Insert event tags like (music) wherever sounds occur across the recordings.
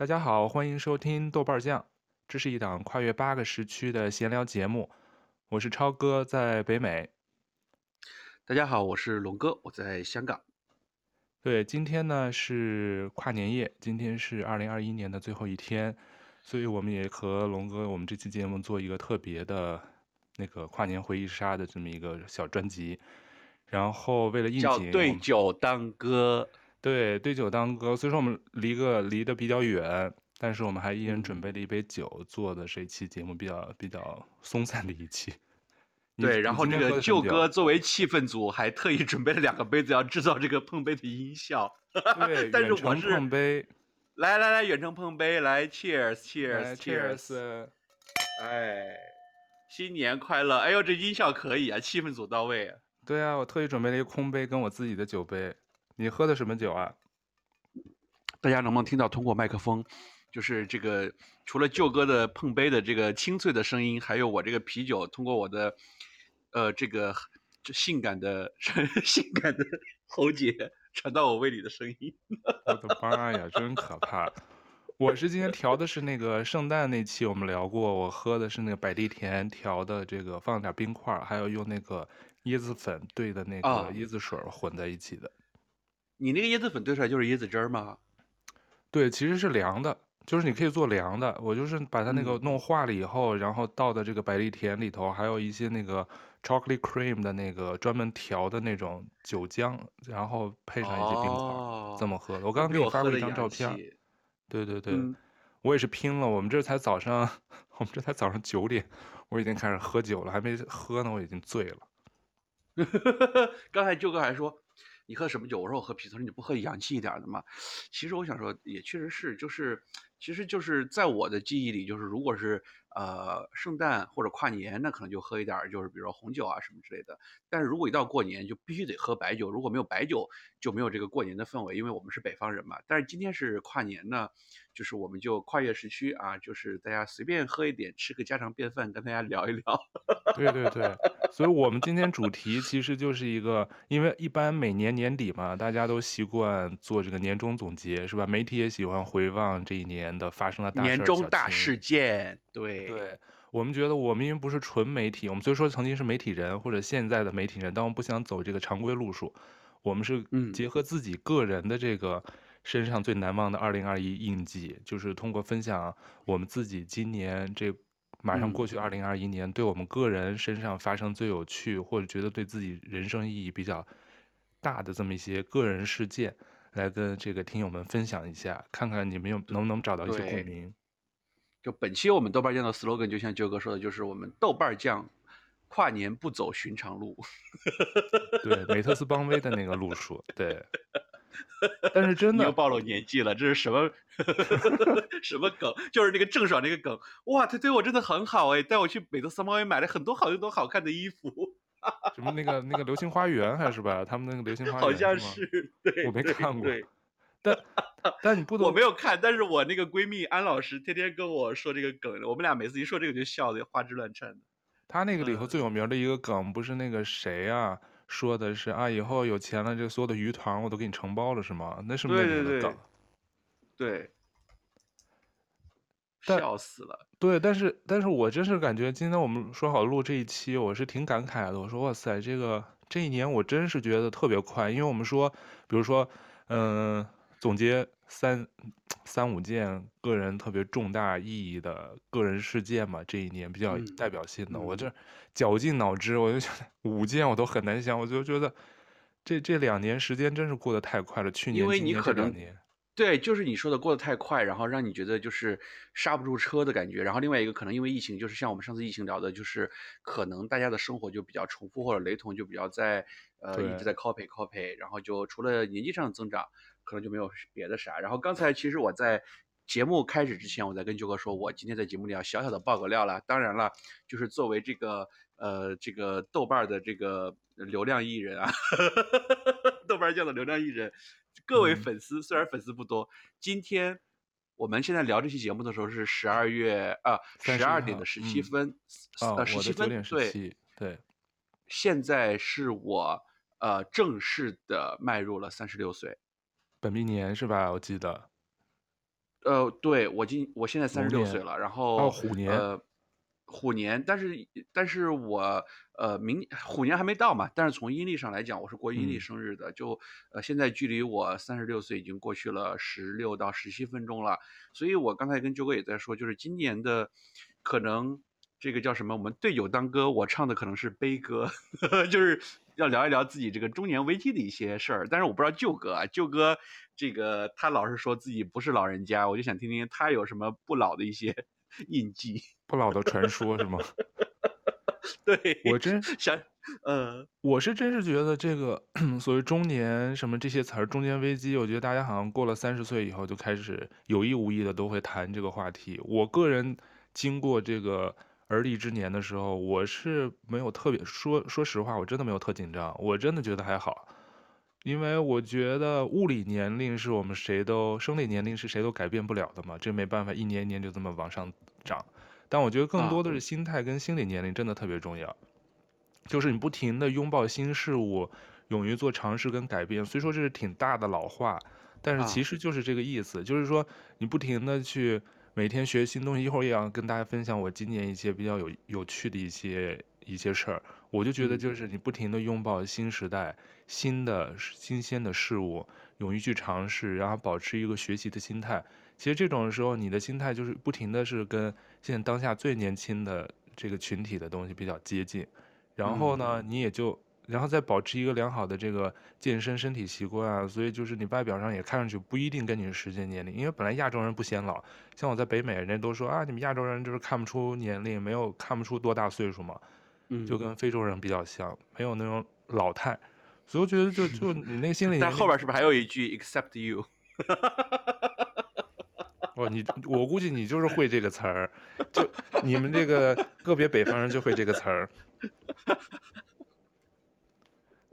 大家好，欢迎收听豆瓣酱，这是一档跨越八个时区的闲聊节目。我是超哥，在北美。大家好，我是龙哥，我在香港。对，今天呢是跨年夜，今天是二零二一年的最后一天，所以我们也和龙哥，我们这期节目做一个特别的那个跨年回忆杀的这么一个小专辑。然后为了应景，叫对酒当歌。对，对酒当歌。虽说我们离个离得比较远，但是我们还一人准备了一杯酒，做的这一期节目比较比较松散的一期。对，然后这个舅哥作为气氛组，还特意准备了两个杯子，要制造这个碰杯的音效。(laughs) 对，但是我是碰杯。来来来，远程碰杯，来，Cheers，Cheers，Cheers。Cheers, cheers 哎，新年快乐！哎呦，这音效可以啊，气氛组到位啊。对啊，我特意准备了一个空杯，跟我自己的酒杯。你喝的什么酒啊？大家能不能听到？通过麦克风，就是这个除了舅哥的碰杯的这个清脆的声音，还有我这个啤酒通过我的呃这个这性感的 (laughs) 性感的喉结传到我胃里的声音。(laughs) 我的妈呀，真可怕！我是今天调的是那个圣诞那期我们聊过，我喝的是那个百利甜调的这个放点冰块，还有用那个椰子粉兑的那个椰子水混在一起的。你那个椰子粉兑出来就是椰子汁儿吗？对，其实是凉的，就是你可以做凉的。我就是把它那个弄化了以后，嗯、然后倒到这个百利甜里头，还有一些那个 chocolate cream 的那个专门调的那种酒浆，然后配上一些冰块，哦、这么喝的。我刚刚给你发过一张照片。对对对，嗯、我也是拼了。我们这才早上，(laughs) 我们这才早上九点，我已经开始喝酒了，还没喝呢，我已经醉了。(laughs) 刚才舅哥还说。你喝什么酒？我说我喝啤酒。你不喝洋气一点的吗？其实我想说，也确实是，就是，其实就是在我的记忆里，就是如果是呃圣诞或者跨年，那可能就喝一点，就是比如说红酒啊什么之类的。但是如果一到过年，就必须得喝白酒。如果没有白酒，就没有这个过年的氛围，因为我们是北方人嘛。但是今天是跨年呢，就是我们就跨越时区啊，就是大家随便喝一点，吃个家常便饭，跟大家聊一聊。(laughs) 对对对。所以，我们今天主题其实就是一个，因为一般每年年底嘛，大家都习惯做这个年终总结，是吧？媒体也喜欢回望这一年的发生的大事。年终大事件，对对。我们觉得，我们因为不是纯媒体，我们虽说曾经是媒体人或者现在的媒体人，但我们不想走这个常规路数，我们是结合自己个人的这个身上最难忘的二零二一印记，就是通过分享我们自己今年这。马上过去，二零二一年，对我们个人身上发生最有趣，或者觉得对自己人生意义比较大的这么一些个人事件，来跟这个听友们分享一下，看看你们有能不能找到一些共鸣。就本期我们豆瓣酱的 slogan，就像九哥说的，就是我们豆瓣酱跨年不走寻常路。(laughs) 对，美特斯邦威的那个路数，对。但是真的，你又暴露年纪了，这是什么 (laughs) 什么梗？就是那个郑爽那个梗，哇，他对我真的很好哎，带我去美特斯邦威买了很多好多好看的衣服。什么那个那个流星花园还是吧？他们那个流星 (laughs) 花园好像是，对，我没看过。对，但但你不懂，我没有看，但是我那个闺蜜安老师天天跟我说这个梗，我们俩每次一说这个就笑的花枝乱颤的。他那个里头最有名的一个梗，不是那个谁啊？说的是啊，以后有钱了，这所有的鱼塘我都给你承包了，是吗？那是那个梗？对，但笑死了。对，但是但是我真是感觉，今天我们说好录这一期，我是挺感慨的。我说哇塞，这个这一年我真是觉得特别快，因为我们说，比如说，嗯、呃，总结三。三五件个人特别重大意义的个人事件嘛，这一年比较代表性的，嗯、我这绞尽脑汁，我就觉得五件我都很难想，我就觉得这这两年时间真是过得太快了。去年、因为你可能这两年，对，就是你说的过得太快，然后让你觉得就是刹不住车的感觉。然后另外一个可能因为疫情，就是像我们上次疫情聊的，就是可能大家的生活就比较重复或者雷同，就比较在呃一直在 copy copy，然后就除了年纪上的增长。可能就没有别的啥。然后刚才其实我在节目开始之前，我在跟九哥说，我今天在节目里要小小的爆个料了。当然了，就是作为这个呃这个豆瓣的这个流量艺人啊，(laughs) 豆瓣酱的流量艺人，各位粉丝、嗯、虽然粉丝不多，今天我们现在聊这期节目的时候是十二月啊十二点的十七分，嗯、呃十七分对对，现在是我呃正式的迈入了三十六岁。本命年是吧？我记得，呃，对，我今我现在三十六岁了，然后哦，虎年，呃，虎年，但是但是我呃明虎年还没到嘛，但是从阴历上来讲，我是过阴历生日的，嗯、就呃现在距离我三十六岁已经过去了十六到十七分钟了，所以我刚才跟九哥也在说，就是今年的可能这个叫什么，我们对酒当歌，我唱的可能是悲歌，呵 (laughs) 呵就是要聊一聊自己这个中年危机的一些事儿，但是我不知道舅哥啊，舅哥。这个他老是说自己不是老人家，我就想听听他有什么不老的一些 (laughs) 印记，不老的传说是吗？(laughs) 对，我真想，呃，我是真是觉得这个 (clears throat) 所谓中年什么这些词儿，中年危机，我觉得大家好像过了三十岁以后就开始有意无意的都会谈这个话题。我个人经过这个而立之年的时候，我是没有特别说，说实话，我真的没有特紧张，我真的觉得还好。因为我觉得物理年龄是我们谁都，生理年龄是谁都改变不了的嘛，这没办法，一年一年就这么往上涨。但我觉得更多的是心态跟心理年龄真的特别重要，就是你不停地拥抱新事物，勇于做尝试跟改变。虽说这是挺大的老话，但是其实就是这个意思，就是说你不停地去每天学新东西。一会儿也要跟大家分享我今年一些比较有有趣的一些一些事儿。我就觉得就是你不停的拥抱新时代。新的新鲜的事物，勇于去尝试，然后保持一个学习的心态。其实这种时候，你的心态就是不停的是跟现在当下最年轻的这个群体的东西比较接近。然后呢，你也就然后再保持一个良好的这个健身身体习惯啊。所以就是你外表上也看上去不一定跟你实际年龄，因为本来亚洲人不显老，像我在北美，人家都说啊，你们亚洲人就是看不出年龄，没有看不出多大岁数嘛，嗯就跟非洲人比较像，没有那种老态。所以我觉得就就你那个心里，(laughs) 但后边是不是还有一句 except you？(laughs) 哦，你我估计你就是会这个词儿，就你们这个个别北方人就会这个词儿。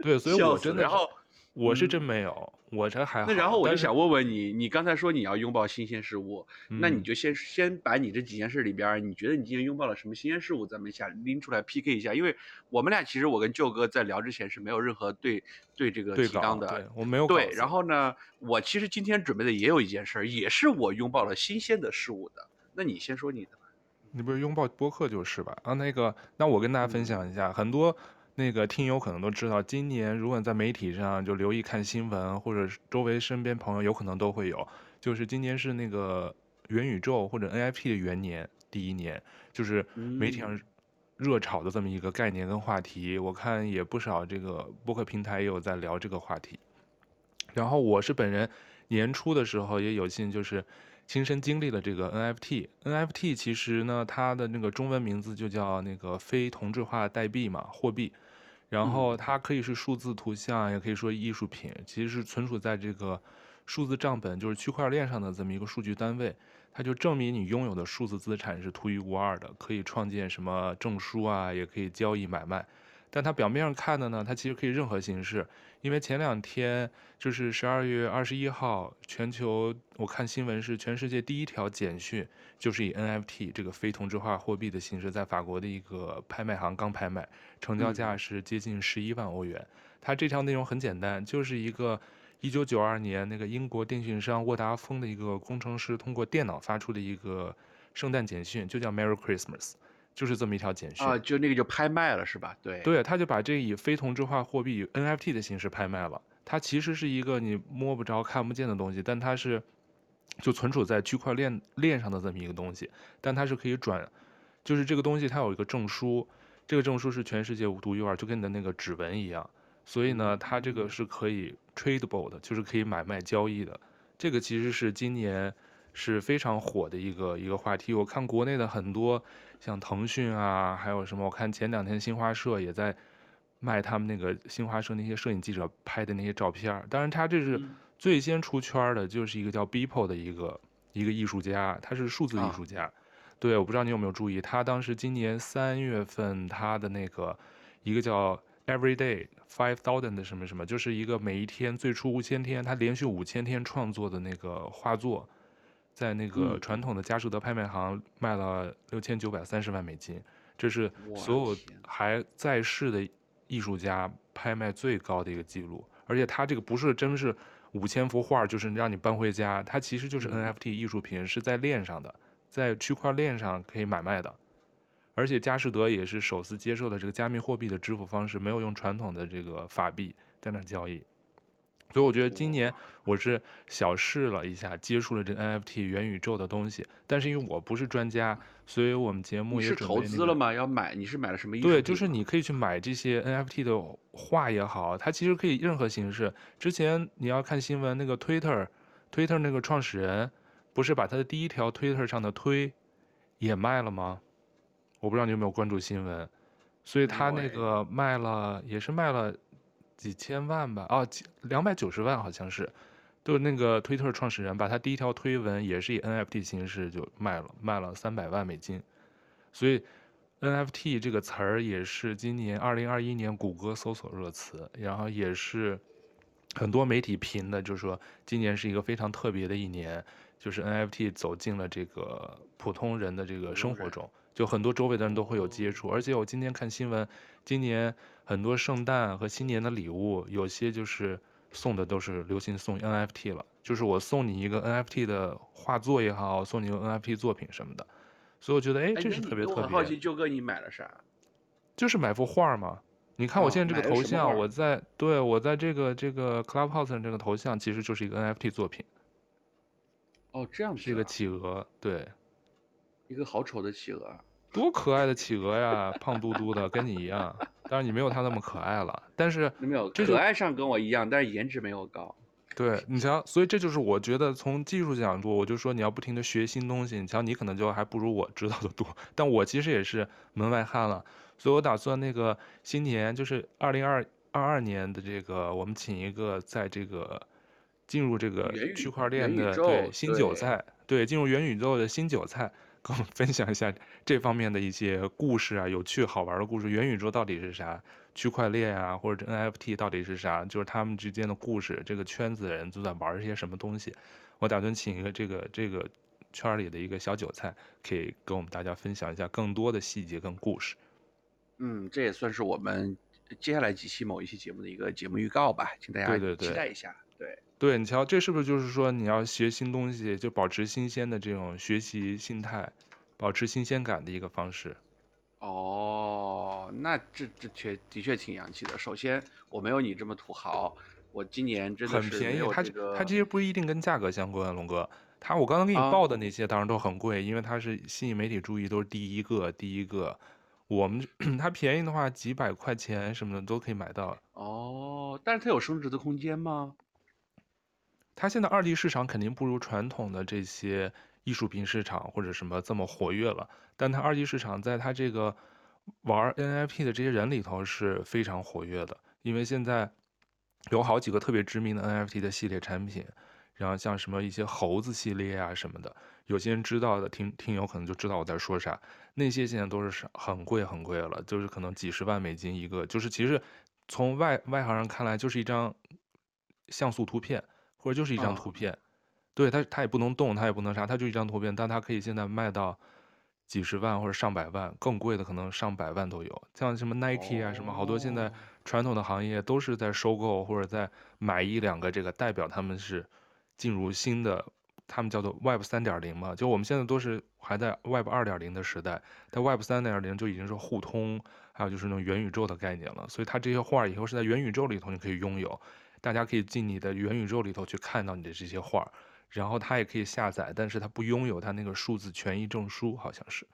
对，所以我真的，然后我是真没有。我这还好。那然后我就想问问你，你刚才说你要拥抱新鲜事物，嗯、那你就先先把你这几件事里边，你觉得你今天拥抱了什么新鲜事物，咱们一下拎出来 PK 一下。因为我们俩其实我跟舅哥在聊之前是没有任何对对这个提纲的，对，我没有对。然后呢，我其实今天准备的也有一件事，也是我拥抱了新鲜的事物的。那你先说你的吧。你不是拥抱播客就是吧？啊，那个，那我跟大家分享一下，嗯、很多。那个听友可能都知道，今年如果在媒体上就留意看新闻，或者周围身边朋友有可能都会有，就是今年是那个元宇宙或者 NFT 的元年，第一年，就是媒体上热炒的这么一个概念跟话题，我看也不少这个播客平台也有在聊这个话题。然后我是本人年初的时候也有幸就是亲身经历了这个 NFT，NFT 其实呢它的那个中文名字就叫那个非同质化代币嘛，货币。然后它可以是数字图像，也可以说艺术品，其实是存储在这个数字账本，就是区块链上的这么一个数据单位，它就证明你拥有的数字资产是独一无二的，可以创建什么证书啊，也可以交易买卖。但它表面上看的呢，它其实可以任何形式。因为前两天就是十二月二十一号，全球我看新闻是全世界第一条简讯，就是以 NFT 这个非同质化货币的形式，在法国的一个拍卖行刚拍卖，成交价是接近十一万欧元。它这条内容很简单，就是一个一九九二年那个英国电讯商沃达丰的一个工程师通过电脑发出的一个圣诞简讯，就叫 Merry Christmas。就是这么一条简讯啊，就那个就拍卖了是吧？对对，他就把这以非同质化货币 NFT 的形式拍卖了。它其实是一个你摸不着、看不见的东西，但它是就存储在区块链链上的这么一个东西。但它是可以转，就是这个东西它有一个证书，这个证书是全世界独一无二，就跟你的那个指纹一样。所以呢，它这个是可以 tradable 的，就是可以买卖交易的。这个其实是今年是非常火的一个一个话题。我看国内的很多。像腾讯啊，还有什么？我看前两天新华社也在卖他们那个新华社那些摄影记者拍的那些照片。当然，他这是最先出圈的，就是一个叫 Beeple 的一个一个艺术家，他是数字艺术家。啊、对，我不知道你有没有注意，他当时今年三月份他的那个一个叫 Everyday Five Thousand 的什么什么，就是一个每一天最初五千天，他连续五千天创作的那个画作。在那个传统的佳士得拍卖行卖了六千九百三十万美金，这是所有还在世的艺术家拍卖最高的一个记录。而且他这个不是真是五千幅画就是让你搬回家，它其实就是 NFT 艺术品，是在链上的，在区块链上可以买卖的。而且佳士得也是首次接受的这个加密货币的支付方式，没有用传统的这个法币在那交易。所以我觉得今年我是小试了一下，接触了这 NFT 元宇宙的东西。但是因为我不是专家，所以我们节目也、那个、是投资了吗？要买？你是买了什么意思？对，就是你可以去买这些 NFT 的画也好，它其实可以任何形式。之前你要看新闻，那个 Twitter，Twitter 那个创始人不是把他的第一条 Twitter 上的推也卖了吗？我不知道你有没有关注新闻，所以他那个卖了，也是卖了。几千万吧，哦，两百九十万好像是，就是那个推特创始人把他第一条推文也是以 NFT 形式就卖了，卖了三百万美金，所以 NFT 这个词儿也是今年二零二一年谷歌搜索热词，然后也是很多媒体评的，就是说今年是一个非常特别的一年，就是 NFT 走进了这个普通人的这个生活中。就很多周围的人都会有接触，而且我今天看新闻，今年很多圣诞和新年的礼物，有些就是送的都是流行送 NFT 了，就是我送你一个 NFT 的画作也好，送你一个 NFT 作品什么的，所以我觉得哎，这是特别特别。我很好奇，舅哥你买了啥？就是买幅画嘛。你看我现在这个头像，我在对我在这个这个 Clubhouse 上这个头像，其实就是一个 NFT 作品。哦，这样子。是一个企鹅，对。一个好丑的企鹅。多可爱的企鹅呀，胖嘟嘟的，跟你一样。当然你没有他那么可爱了，但是没有可爱上跟我一样，但是颜值没有高。对，你瞧，所以这就是我觉得从技术角度，我就说你要不停的学新东西。你瞧，你可能就还不如我知道的多，但我其实也是门外汉了。所以我打算那个新年就是二零二二二年的这个，我们请一个在这个进入这个区块链的对新韭菜，对进入元宇宙的新韭菜。跟我们分享一下这方面的一些故事啊，有趣好玩的故事。元宇宙到底是啥？区块链啊，或者 NFT 到底是啥？就是他们之间的故事，这个圈子的人都在玩一些什么东西？我打算请一个这个这个圈里的一个小韭菜，可以跟我们大家分享一下更多的细节跟故事。嗯，这也算是我们接下来几期某一期节目的一个节目预告吧，请大家期待一下。对，对，对。对对，你瞧，这是不是就是说你要学新东西，就保持新鲜的这种学习心态，保持新鲜感的一个方式？哦，那这这确的确挺洋气的。首先，我没有你这么土豪，我今年真的是、这个、很便宜。它它这些不一定跟价格相关，龙哥。它我刚刚给你报的那些当然都很贵，啊、因为它是吸引媒体注意，都是第一个第一个。我们 (clears throat) 它便宜的话，几百块钱什么的都可以买到。哦，但是它有升值的空间吗？它现在二级市场肯定不如传统的这些艺术品市场或者什么这么活跃了，但它二级市场在它这个玩 NFT 的这些人里头是非常活跃的，因为现在有好几个特别知名的 NFT 的系列产品，然后像什么一些猴子系列啊什么的，有些人知道的听听友可能就知道我在说啥，那些现在都是很贵很贵了，就是可能几十万美金一个，就是其实从外外行人看来就是一张像素图片。或者就是一张图片，哦、对它，它也不能动，它也不能啥，它就一张图片，但它可以现在卖到几十万或者上百万，更贵的可能上百万都有。像什么 Nike 啊，什么好多现在传统的行业都是在收购或者在买一两个这个，代表他们是进入新的，他们叫做 Web 三点零嘛。就我们现在都是还在 Web 二点零的时代，但 Web 三点零就已经是互通，还有就是那种元宇宙的概念了。所以它这些画以后是在元宇宙里头你可以拥有。大家可以进你的元宇宙里头去看到你的这些画，然后它也可以下载，但是它不拥有它那个数字权益证书，好像是，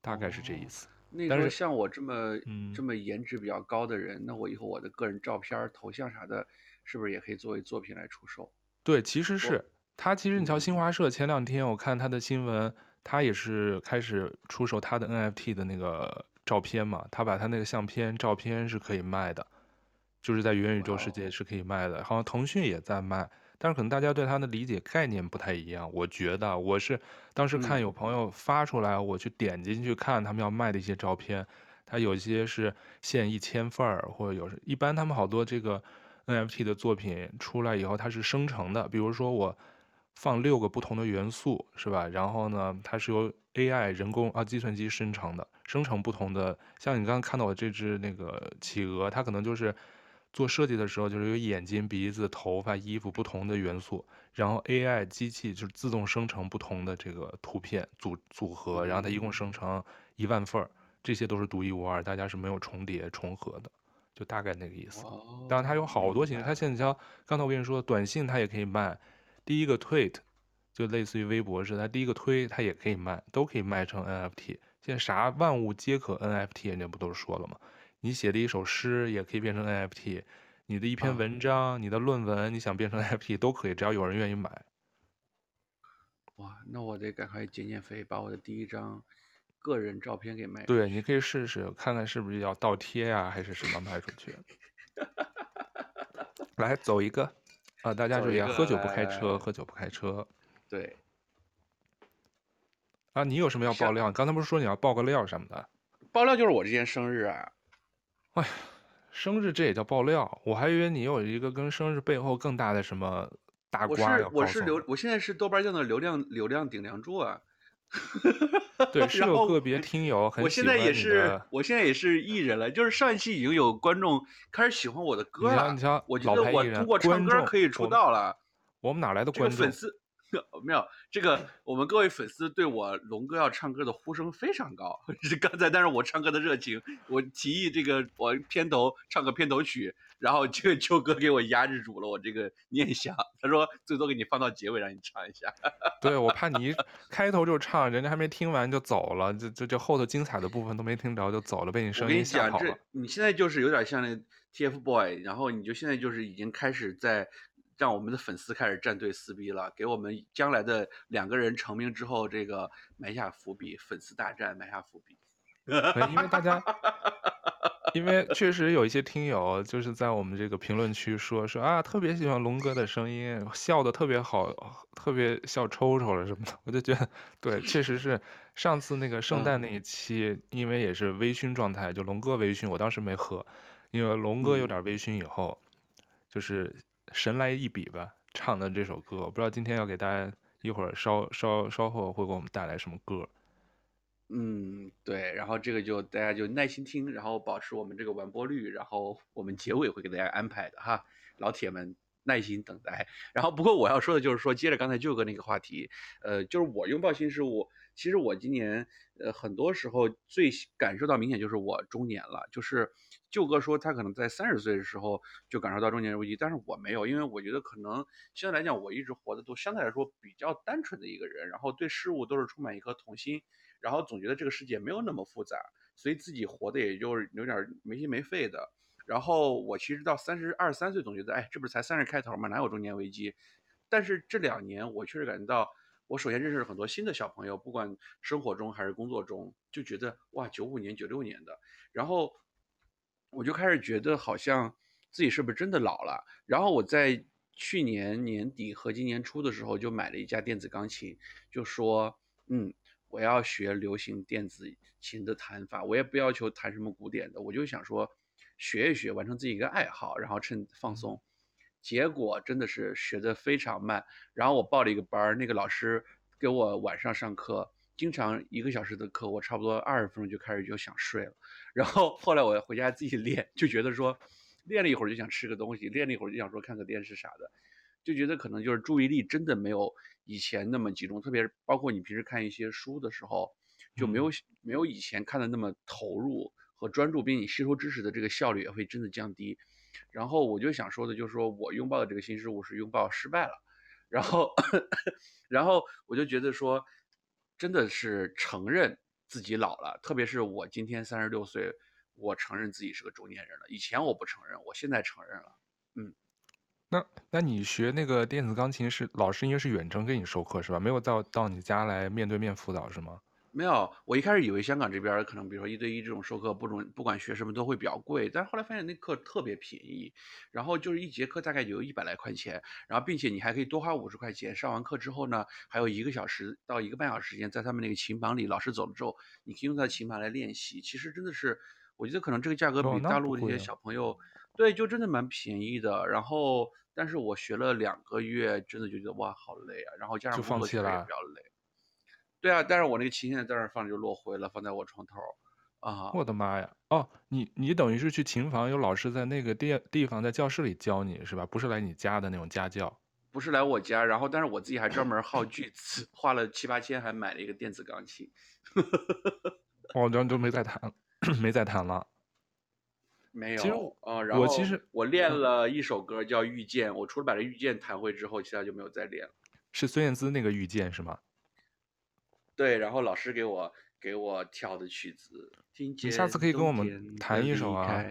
大概是这意思。哦、那个像我这么这么颜值比较高的人，嗯，那我以后我的个人照片、头像啥的，是不是也可以作为作品来出售？对，其实是他。其实你瞧，新华社前两天我看他的新闻，他也是开始出售他的 NFT 的那个照片嘛，他把他那个相片、照片是可以卖的。就是在元宇宙世界是可以卖的，好像腾讯也在卖，但是可能大家对它的理解概念不太一样。我觉得我是当时看有朋友发出来，我去点进去看他们要卖的一些照片，它有些是限一千份儿，或者有一般他们好多这个 NFT 的作品出来以后，它是生成的，比如说我放六个不同的元素，是吧？然后呢，它是由 AI 人工啊计算机生成的，生成不同的，像你刚刚看到我这只那个企鹅，它可能就是。做设计的时候，就是有眼睛、鼻子、头发、衣服不同的元素，然后 AI 机器就自动生成不同的这个图片组组合，然后它一共生成一万份儿，这些都是独一无二，大家是没有重叠重合的，就大概那个意思。当然它有好多形式，它现在像刚才我跟你说，短信它也可以卖，第一个 tweet 就类似于微博似的，它第一个推它也可以卖，都可以卖成 NFT。现在啥万物皆可 NFT，人家不都说了吗？你写的一首诗也可以变成 NFT，你的一篇文章、啊、你的论文，你想变成 NFT 都可以，只要有人愿意买。哇，那我得赶快减减肥，把我的第一张个人照片给卖。对，你可以试试看看是不是要倒贴呀、啊，还是什么卖出去。(laughs) 来走一个啊！大家注意啊，喝酒不开车，喝酒不开车。对。啊，你有什么要爆料？刚才不是说你要爆个料什么的？爆料就是我这天生日啊。哎呀，生日这也叫爆料？我还以为你有一个跟生日背后更大的什么大瓜要。我是我是流，我现在是豆瓣酱的流量流量顶梁柱啊。(laughs) 对，是有个别听友很喜欢。我现在也是，我现在也是艺人了。就是上一期已经有观众开始喜欢我的歌了。你瞧，我觉得我通过唱歌可以出道了。我们哪来的观众？粉丝。(laughs) 没有这个，我们各位粉丝对我龙哥要唱歌的呼声非常高。(laughs) 是刚才，但是我唱歌的热情，我提议这个我片头唱个片头曲，然后这个秋哥给我压制住了我这个 (laughs) 念想。他说最多给你放到结尾让你唱一下。对，我怕你一开头就唱，人家还没听完就走了，这这这后头精彩的部分都没听着就走了，被你声音吓跑了。我跟你讲，这你现在就是有点像那 TFBOY，然后你就现在就是已经开始在。让我们的粉丝开始站队撕逼了，给我们将来的两个人成名之后，这个埋下伏笔，粉丝大战埋下伏笔。(laughs) 因为大家，因为确实有一些听友就是在我们这个评论区说说啊，特别喜欢龙哥的声音，笑的特别好，特别笑抽抽了什么的。(laughs) 我就觉得，对，确实是上次那个圣诞那一期，嗯、因为也是微醺状态，就龙哥微醺，我当时没喝，因为龙哥有点微醺以后，嗯、就是。神来一笔吧，唱的这首歌，我不知道今天要给大家一会儿稍稍稍后会给我们带来什么歌。嗯，对，然后这个就大家就耐心听，然后保持我们这个完播率，然后我们结尾会给大家安排的哈，老铁们耐心等待。然后不过我要说的就是说，接着刚才舅哥那个话题，呃，就是我拥抱新事物。其实我今年，呃，很多时候最感受到明显就是我中年了。就是舅哥说他可能在三十岁的时候就感受到中年危机，但是我没有，因为我觉得可能相对来讲，我一直活的都相对来说比较单纯的一个人，然后对事物都是充满一颗童心，然后总觉得这个世界没有那么复杂，所以自己活的也就有点没心没肺的。然后我其实到三十二三岁总觉得，哎，这不是才三十开头吗？哪有中年危机？但是这两年我确实感觉到。我首先认识了很多新的小朋友，不管生活中还是工作中，就觉得哇，九五年、九六年的，然后我就开始觉得好像自己是不是真的老了。然后我在去年年底和今年初的时候就买了一架电子钢琴，就说嗯，我要学流行电子琴的弹法，我也不要求弹什么古典的，我就想说学一学，完成自己一个爱好，然后趁放松。结果真的是学得非常慢，然后我报了一个班儿，那个老师给我晚上上课，经常一个小时的课，我差不多二十分钟就开始就想睡了。然后后来我回家自己练，就觉得说，练了一会儿就想吃个东西，练了一会儿就想说看个电视啥的，就觉得可能就是注意力真的没有以前那么集中，特别是包括你平时看一些书的时候，就没有没有以前看的那么投入和专注，并且你吸收知识的这个效率也会真的降低。然后我就想说的，就是说我拥抱的这个新事物是拥抱失败了，然后，(laughs) 然后我就觉得说，真的是承认自己老了，特别是我今天三十六岁，我承认自己是个中年人了。以前我不承认，我现在承认了。嗯，那那你学那个电子钢琴是老师应该是远程给你授课是吧？没有到到你家来面对面辅导是吗？没有，我一开始以为香港这边可能，比如说一对一这种授课，不准不管学什么都会比较贵，但是后来发现那课特别便宜，然后就是一节课大概有一百来块钱，然后并且你还可以多花五十块钱，上完课之后呢，还有一个小时到一个半小时时间在他们那个琴房里，老师走了之后，你可以用他的琴盘来练习。其实真的是，我觉得可能这个价格比大陆那些小朋友，哦、对，就真的蛮便宜的。然后，但是我学了两个月，真的就觉得哇，好累啊，然后加上工作也比较累。对啊，但是我那个琴现在在那儿放着就落灰了，放在我床头，啊！我的妈呀！哦，你你等于是去琴房，有老师在那个地地方在教室里教你是吧？不是来你家的那种家教？不是来我家，然后但是我自己还专门耗巨资，花了七八千，还买了一个电子钢琴。我，(laughs) 然后就没再弹，(coughs) 没再弹了。没有。其实啊，然后我其实我练了一首歌叫《遇见》，我除了把这《遇见》弹会之后，其他就没有再练了。是孙燕姿那个《遇见》是吗？对，然后老师给我给我挑的曲子。你下次可以跟我们弹一首啊。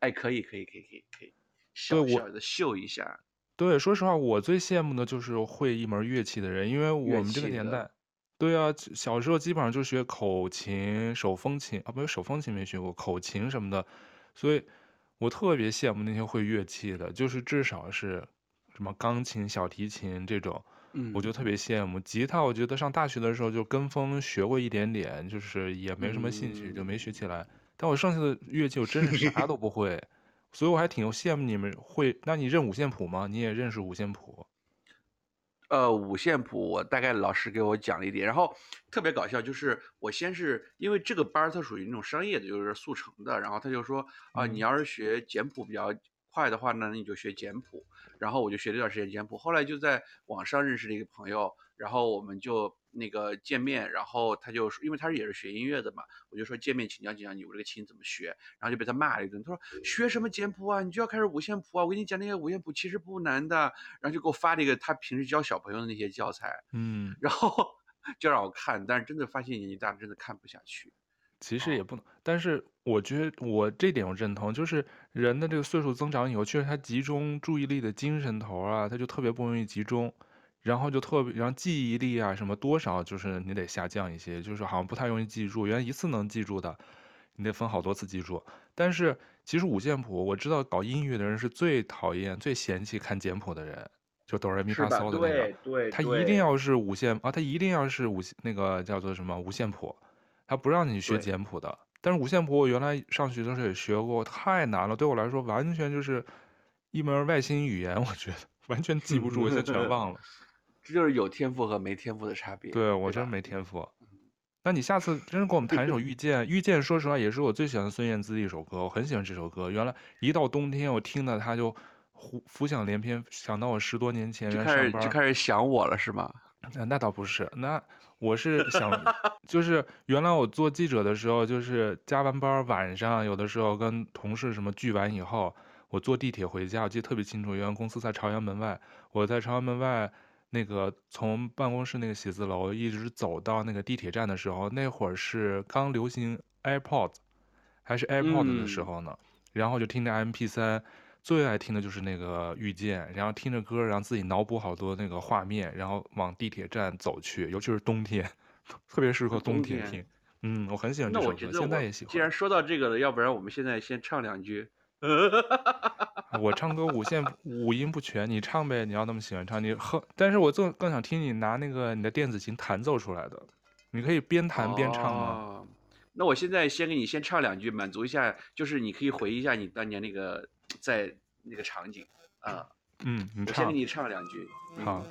哎，可以，可以，可以，可以，可以。小小的秀一下。对，说实话，我最羡慕的就是会一门乐器的人，因为我们这个年代，对啊，小时候基本上就学口琴、手风琴啊，不是手风琴没学过，口琴什么的，所以我特别羡慕那些会乐器的，就是至少是什么钢琴、小提琴这种，嗯，我就特别羡慕。吉他，我觉得上大学的时候就跟风学过一点点，就是也没什么兴趣，就没学起来。但我剩下的乐器，我真是啥都不会。所以我还挺羡慕你们会，那你认五线谱吗？你也认识五线谱？呃，五线谱我大概老师给我讲了一点，然后特别搞笑，就是我先是因为这个班它属于那种商业的，就是速成的，然后他就说啊、呃，你要是学简谱比较快的话呢，那你就学简谱，然后我就学了一段时间简谱，后来就在网上认识了一个朋友，然后我们就。那个见面，然后他就说，因为他是也是学音乐的嘛，我就说见面请教请教你，我这个琴怎么学，然后就被他骂了一顿。他说学什么简谱啊，你就要开始五线谱啊，我跟你讲那些五线谱其实不难的，然后就给我发了一个他平时教小朋友的那些教材，嗯，然后 (laughs) 就让我看，但是真的发现年纪大了真的看不下去。其实也不能，但是我觉得我这点我认同，就是人的这个岁数增长以后，确实他集中注意力的精神头啊，他就特别不容易集中。然后就特别，然后记忆力啊什么多少就是你得下降一些，就是好像不太容易记住。原来一次能记住的，你得分好多次记住。但是其实五线谱，我知道搞音乐的人是最讨厌、最嫌弃看简谱的人，就哆来咪发嗦的那个。对对。他一定要是五线啊，他一定要是五那个叫做什么五线谱，他不让你学简谱的。但是五线谱我原来上学的时候也学过，太难了，对我来说完全就是一门外星语言，我觉得完全记不住，我现在全 (laughs) 忘了。(laughs) 这就是有天赋和没天赋的差别。对，我真没天赋。那你下次真是给我们弹一首《遇见》。《遇见》说实话也是我最喜欢孙燕姿的一首歌，我很喜欢这首歌。原来一到冬天，我听到它就浮浮想联翩，想到我十多年前原来上班就开始想我了，是吗？那那倒不是，那我是想，就是原来我做记者的时候，就是加完班晚上，有的时候跟同事什么聚完以后，我坐地铁回家，我记得特别清楚，原来公司在朝阳门外，我在朝阳门外。那个从办公室那个写字楼一直走到那个地铁站的时候，那会儿是刚流行 AirPods，还是 AirPods 的时候呢。嗯、然后就听着 MP3，最爱听的就是那个遇见，然后听着歌，然后自己脑补好多那个画面，然后往地铁站走去，尤其是冬天，(laughs) 特别适合冬天听。天嗯，我很喜欢这首歌，现在也喜欢。既然说到这个了，要不然我们现在先唱两句。(laughs) 我唱歌五线五音不全，你唱呗。你要那么喜欢唱，你哼。但是我更更想听你拿那个你的电子琴弹奏出来的，你可以边弹边唱啊？哦，那我现在先给你先唱两句，满足一下，就是你可以回忆一下你当年那个在那个场景啊。嗯，我先给你唱两句。好。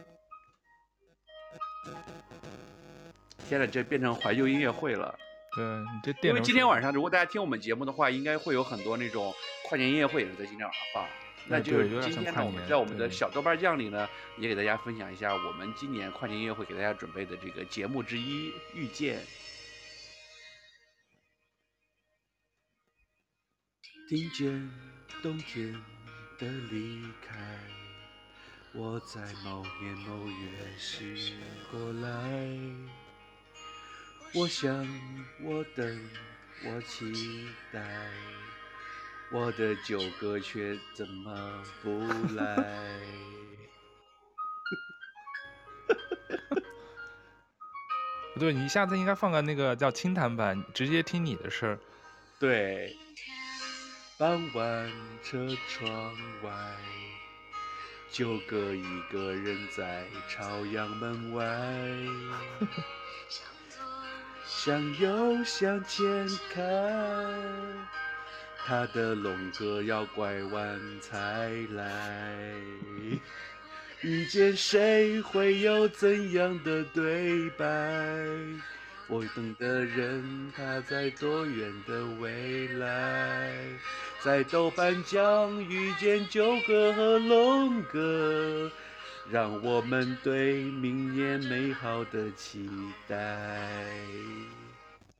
现在这变成怀旧音乐会了。对，你这电。因为今天晚上如果大家听我们节目的话，应该会有很多那种。跨年音乐会也是在今天晚上放，那就是今天呢，我们在我们的小豆瓣酱里呢，也给大家分享一下我们今年跨年音乐会给大家准备的这个节目之一《遇见》。听见冬天的离开，我在某年某月醒过来，我想，我等，我期待。我的旧歌却怎么不来？(laughs) 不对，你下次应该放个那个叫清谈版，直接听你的事儿。对。傍晚车窗外，旧歌一个人在朝阳门外。向右向前看。他的龙哥要拐弯才来，遇见谁会有怎样的对白？我等的人他在多远的未来？在豆瓣酱遇见九哥和龙哥，让我们对明年美好的期待。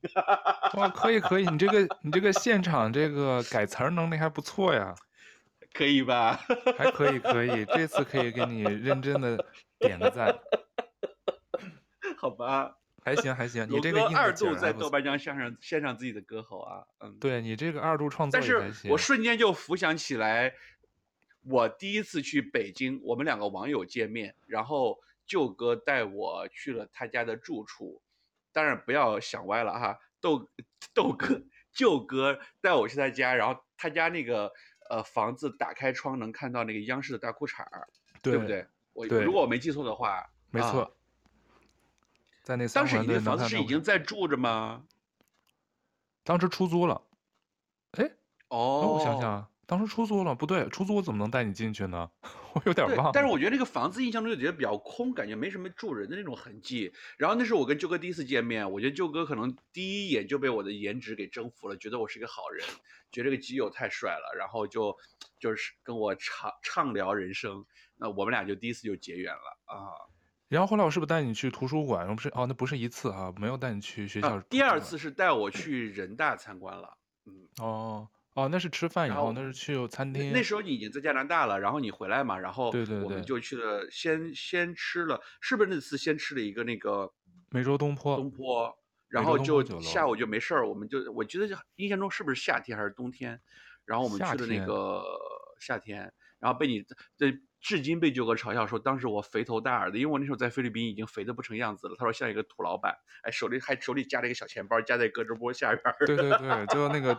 (laughs) 哇，可以可以，你这个你这个现场这个改词儿能力还不错呀，可以吧？还可以可以，这次可以给你认真的点个赞。(laughs) 好吧。还行还行，你这个二度在豆瓣上献上献上自己的歌喉啊，嗯，对你这个二度创作。但是我瞬间就浮想起来，我第一次去北京，我们两个网友见面，然后舅哥带我去了他家的住处，当然不要想歪了哈，豆 (laughs) 豆哥舅哥带我去他家，然后他家那个呃房子打开窗能看到那个央视的大裤衩儿，对不对？我如果我没记错的话，没错。啊在那三环当时你那房子是已经在住着吗？当时出租了。哎，哦，我想想，当时出租了，不对，出租我怎么能带你进去呢？(laughs) 我有点忘了。但是我觉得那个房子印象中就觉得比较空，感觉没什么住人的那种痕迹。然后那是我跟舅哥第一次见面，我觉得舅哥可能第一眼就被我的颜值给征服了，觉得我是一个好人，觉得这个基友太帅了，然后就就是跟我畅畅聊人生。那我们俩就第一次就结缘了啊。然后后来我是不是带你去图书馆？不是哦，那不是一次啊，没有带你去学校。第二次是带我去人大参观了。嗯，哦哦，那是吃饭以后，那是去餐厅。那时候你已经在加拿大了，然后你回来嘛，然后对对对，我们就去了，先先吃了，是不是那次先吃了一个那个梅州东坡？东坡，然后就下午就没事儿，我们就我觉得印象中是不是夏天还是冬天？然后我们去了那个夏天，然后被你这。至今被九哥嘲笑说，当时我肥头大耳的，因为我那时候在菲律宾已经肥的不成样子了。他说像一个土老板，哎，手里还手里夹了一个小钱包，夹在胳肢窝下边。对对 (laughs) 对，就那个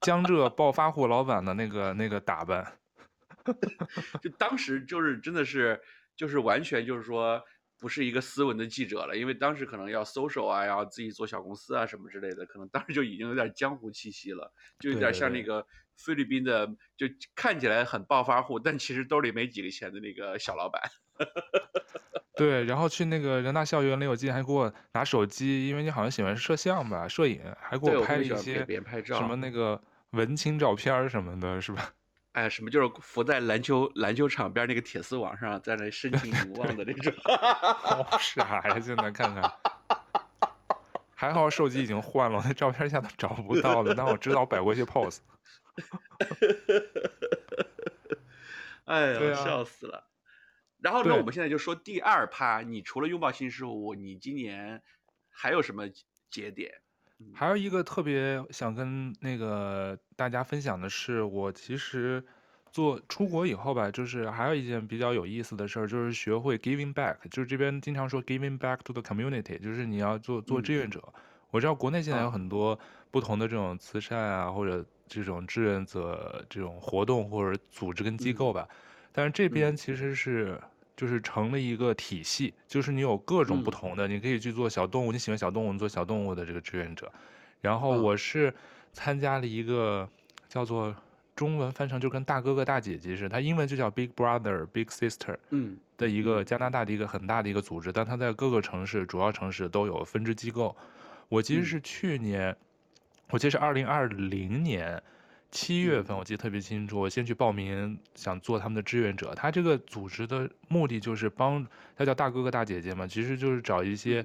江浙暴发户老板的那个那个打扮。(laughs) 就当时就是真的是，就是完全就是说。不是一个斯文的记者了，因为当时可能要 social 啊，要自己做小公司啊什么之类的，可能当时就已经有点江湖气息了，就有点像那个菲律宾的，就看起来很暴发户，但其实兜里没几个钱的那个小老板。(laughs) 对，然后去那个人大校园里，我记得还给我拿手机，因为你好像喜欢摄像吧，摄影，还给我拍了一些什么那个文青照片什么的，是吧？哎，什么就是浮在篮球篮球场边那个铁丝网上，在那深情凝望的那种。(laughs) 好傻呀！现在看看，还好手机已经换了，那照片现在找不到了。但我知道我摆过一些 pose。(laughs) 哎呀，笑死了。然后呢，我们现在就说第二趴，你除了拥抱新事物，你今年还有什么节点？还有一个特别想跟那个大家分享的是，我其实做出国以后吧，就是还有一件比较有意思的事儿，就是学会 giving back，就是这边经常说 giving back to the community，就是你要做做志愿者。我知道国内现在有很多不同的这种慈善啊，或者这种志愿者这种活动或者组织跟机构吧，但是这边其实是。就是成了一个体系，就是你有各种不同的，嗯、你可以去做小动物，你喜欢小动物，你做小动物的这个志愿者。然后我是参加了一个叫做中文翻成就跟大哥哥大姐姐似的，它英文就叫 Big Brother Big Sister，嗯，的一个加拿大的一个很大的一个组织，但它在各个城市主要城市都有分支机构。我其实是去年，我其实是二零二零年。七月份我记得特别清楚，我先去报名，想做他们的志愿者。他这个组织的目的就是帮，他叫大哥哥大姐姐嘛，其实就是找一些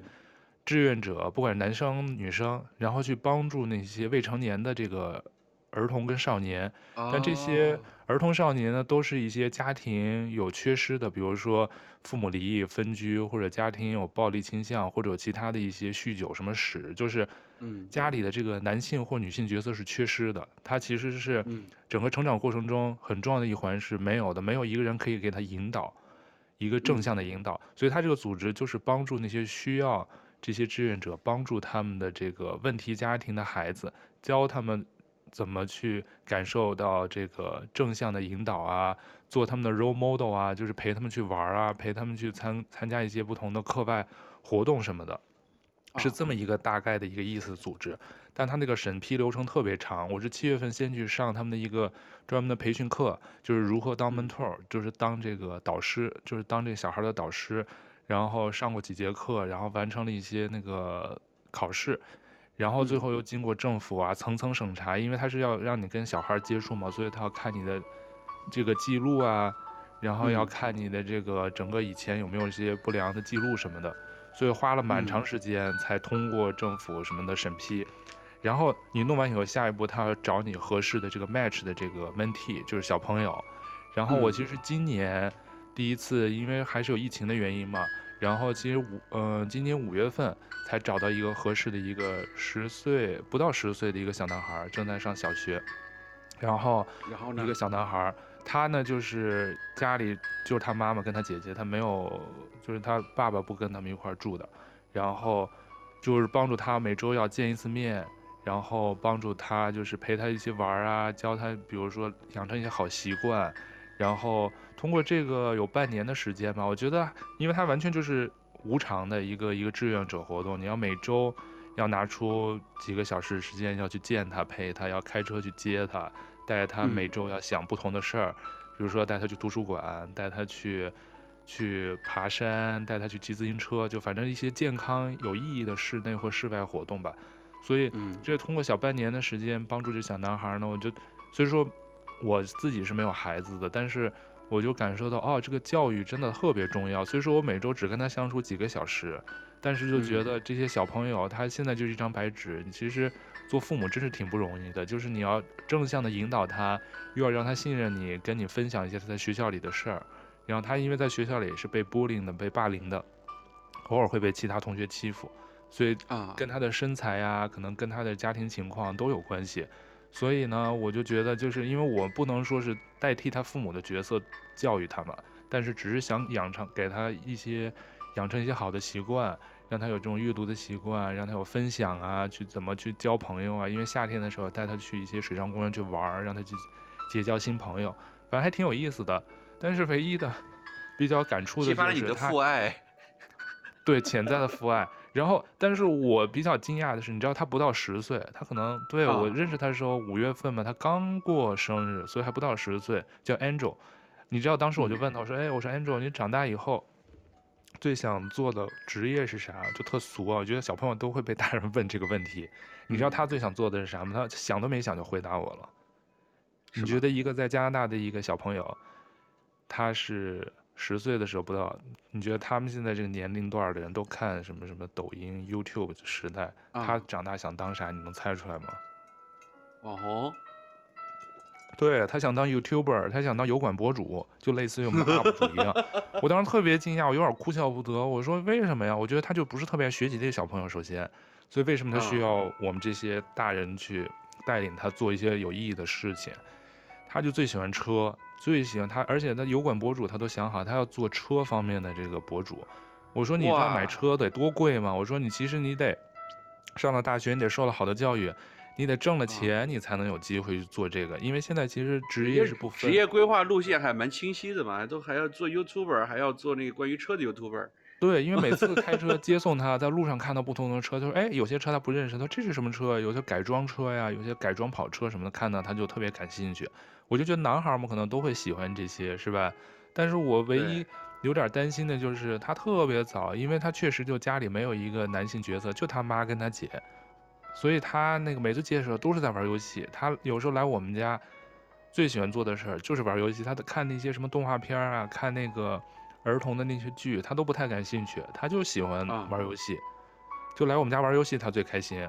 志愿者，不管是男生女生，然后去帮助那些未成年的这个儿童跟少年。但这些儿童少年呢，都是一些家庭有缺失的，比如说父母离异分居，或者家庭有暴力倾向，或者有其他的一些酗酒什么史，就是。嗯，家里的这个男性或女性角色是缺失的，他其实是整个成长过程中很重要的一环是没有的，没有一个人可以给他引导，一个正向的引导，所以他这个组织就是帮助那些需要这些志愿者帮助他们的这个问题家庭的孩子，教他们怎么去感受到这个正向的引导啊，做他们的 role model 啊，就是陪他们去玩啊，陪他们去参参加一些不同的课外活动什么的。是这么一个大概的一个意思组织，但他那个审批流程特别长。我是七月份先去上他们的一个专门的培训课，就是如何当 mentor，就是当这个导师，就是当这个小孩的导师。然后上过几节课，然后完成了一些那个考试，然后最后又经过政府啊层层审查，因为他是要让你跟小孩接触嘛，所以他要看你的这个记录啊，然后要看你的这个整个以前有没有一些不良的记录什么的，所以花了蛮长时间才通过政府什么的审批。然后你弄完以后，下一步他要找你合适的这个 match 的这个 mentee，就是小朋友。然后我其实今年第一次，因为还是有疫情的原因嘛，然后其实五，嗯、呃，今年五月份才找到一个合适的一个十岁不到十岁的一个小男孩，正在上小学。然后，然后呢，一个小男孩，他呢就是家里就是他妈妈跟他姐姐，他没有，就是他爸爸不跟他们一块住的。然后就是帮助他每周要见一次面。然后帮助他，就是陪他一起玩啊，教他，比如说养成一些好习惯。然后通过这个有半年的时间吧，我觉得，因为他完全就是无偿的一个一个志愿者活动，你要每周要拿出几个小时时间要去见他，陪他，要开车去接他，带他每周要想不同的事儿，嗯、比如说带他去图书馆，带他去去爬山，带他去骑自行车，就反正一些健康有意义的室内或室外活动吧。所以，这通过小半年的时间帮助这小男孩呢，我就，所以说，我自己是没有孩子的，但是我就感受到，哦，这个教育真的特别重要。所以说我每周只跟他相处几个小时，但是就觉得这些小朋友他现在就是一张白纸。你其实做父母真是挺不容易的，就是你要正向的引导他，又要让他信任你，跟你分享一些他在学校里的事儿。然后他因为在学校里也是被 bullying 的，被霸凌的，偶尔会被其他同学欺负。所以啊，跟他的身材呀、啊，可能跟他的家庭情况都有关系。所以呢，我就觉得，就是因为我不能说是代替他父母的角色教育他嘛，但是只是想养成给他一些养成一些好的习惯，让他有这种阅读的习惯，让他有分享啊，去怎么去交朋友啊。因为夏天的时候带他去一些水上公园去玩，让他去结交新朋友，反正还挺有意思的。但是唯一的比较感触的就是他，你的父爱，(laughs) 对，潜在的父爱。然后，但是我比较惊讶的是，你知道他不到十岁，他可能对我认识他的时候五月份嘛，他刚过生日，所以还不到十岁，叫 Angel。你知道当时我就问他，我说，哎，我说 Angel，你长大以后最想做的职业是啥？就特俗啊，我觉得小朋友都会被大人问这个问题。你知道他最想做的是啥吗？他想都没想就回答我了。你觉得一个在加拿大的一个小朋友，他是？十岁的时候不到，你觉得他们现在这个年龄段的人都看什么什么抖音、YouTube 时代，他长大想当啥？你能猜出来吗？网红。对，他想当 YouTuber，他想当油管博主，就类似于我们的 (laughs) UP 主一样。我当时特别惊讶，我有点哭笑不得。我说为什么呀？我觉得他就不是特别爱学习的小朋友，首先，所以为什么他需要我们这些大人去带领他做一些有意义的事情？他就最喜欢车。最喜欢他，而且他油管博主他都想好，他要做车方面的这个博主。我说你要买车得多贵吗？我说你其实你得上了大学，你得受了好的教育，你得挣了钱，你才能有机会去做这个。因为现在其实职业是不分，职业规划路线还蛮清晰的嘛，都还要做 YouTuber，还要做那个关于车的 YouTuber。对，因为每次开车 (laughs) 接送他，在路上看到不同的车，他说：“哎，有些车他不认识，他说这是什么车？有些改装车呀，有些改装跑车什么的，看到他就特别感兴趣。”我就觉得男孩们可能都会喜欢这些，是吧？但是我唯一有点担心的就是他特别早，因为他确实就家里没有一个男性角色，就他妈跟他姐，所以他那个每次接的时候都是在玩游戏。他有时候来我们家，最喜欢做的事儿就是玩游戏。他的看那些什么动画片啊，看那个。儿童的那些剧，他都不太感兴趣，他就喜欢玩游戏，就来我们家玩游戏，他最开心。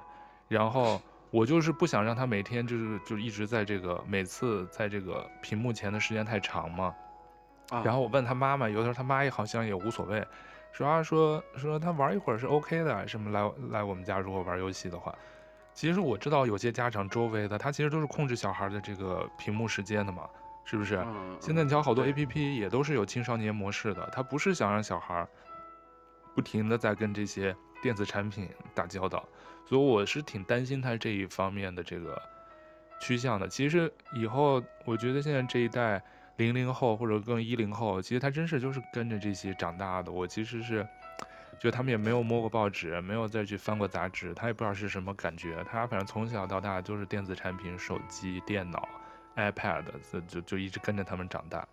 然后 (laughs) 我就是不想让他每天就是就一直在这个每次在这个屏幕前的时间太长嘛。然后我问他妈妈，有的时候他妈也好像也无所谓，说啊说说他玩一会儿是 OK 的，什么来来我们家如果玩游戏的话，其实我知道有些家长周围的他其实都是控制小孩的这个屏幕时间的嘛。是不是？现在你瞧，好多 APP 也都是有青少年模式的，他不是想让小孩不停的在跟这些电子产品打交道，所以我是挺担心他这一方面的这个趋向的。其实以后我觉得现在这一代零零后或者更一零后，其实他真是就是跟着这些长大的。我其实是觉得他们也没有摸过报纸，没有再去翻过杂志，他也不知道是什么感觉。他反正从小到大就是电子产品、手机、电脑。iPad 就就就一直跟着他们长大，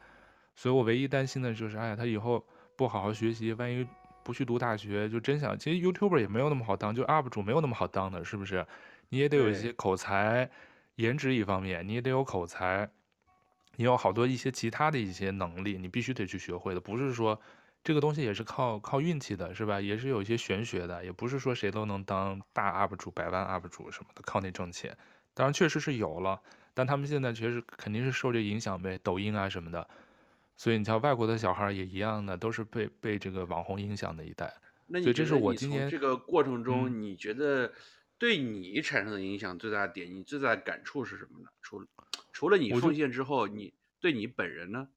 所以我唯一担心的就是，哎呀，他以后不好好学习，万一不去读大学，就真想，其实 YouTuber 也没有那么好当，就 UP 主没有那么好当的，是不是？你也得有一些口才，颜值一方面，你也得有口才，你有好多一些其他的一些能力，你必须得去学会的，不是说这个东西也是靠靠运气的，是吧？也是有一些玄学的，也不是说谁都能当大 UP 主、百万 UP 主什么的，靠那挣钱。当然确实是有了，但他们现在确实肯定是受这影响呗，抖音啊什么的。所以你像外国的小孩也一样的，都是被被这个网红影响的一代。那你觉得你从这个过程中，你觉得对你产生的影响最大的点，嗯、你最大的感触是什么呢？除除了你奉献之后，你对你本人呢？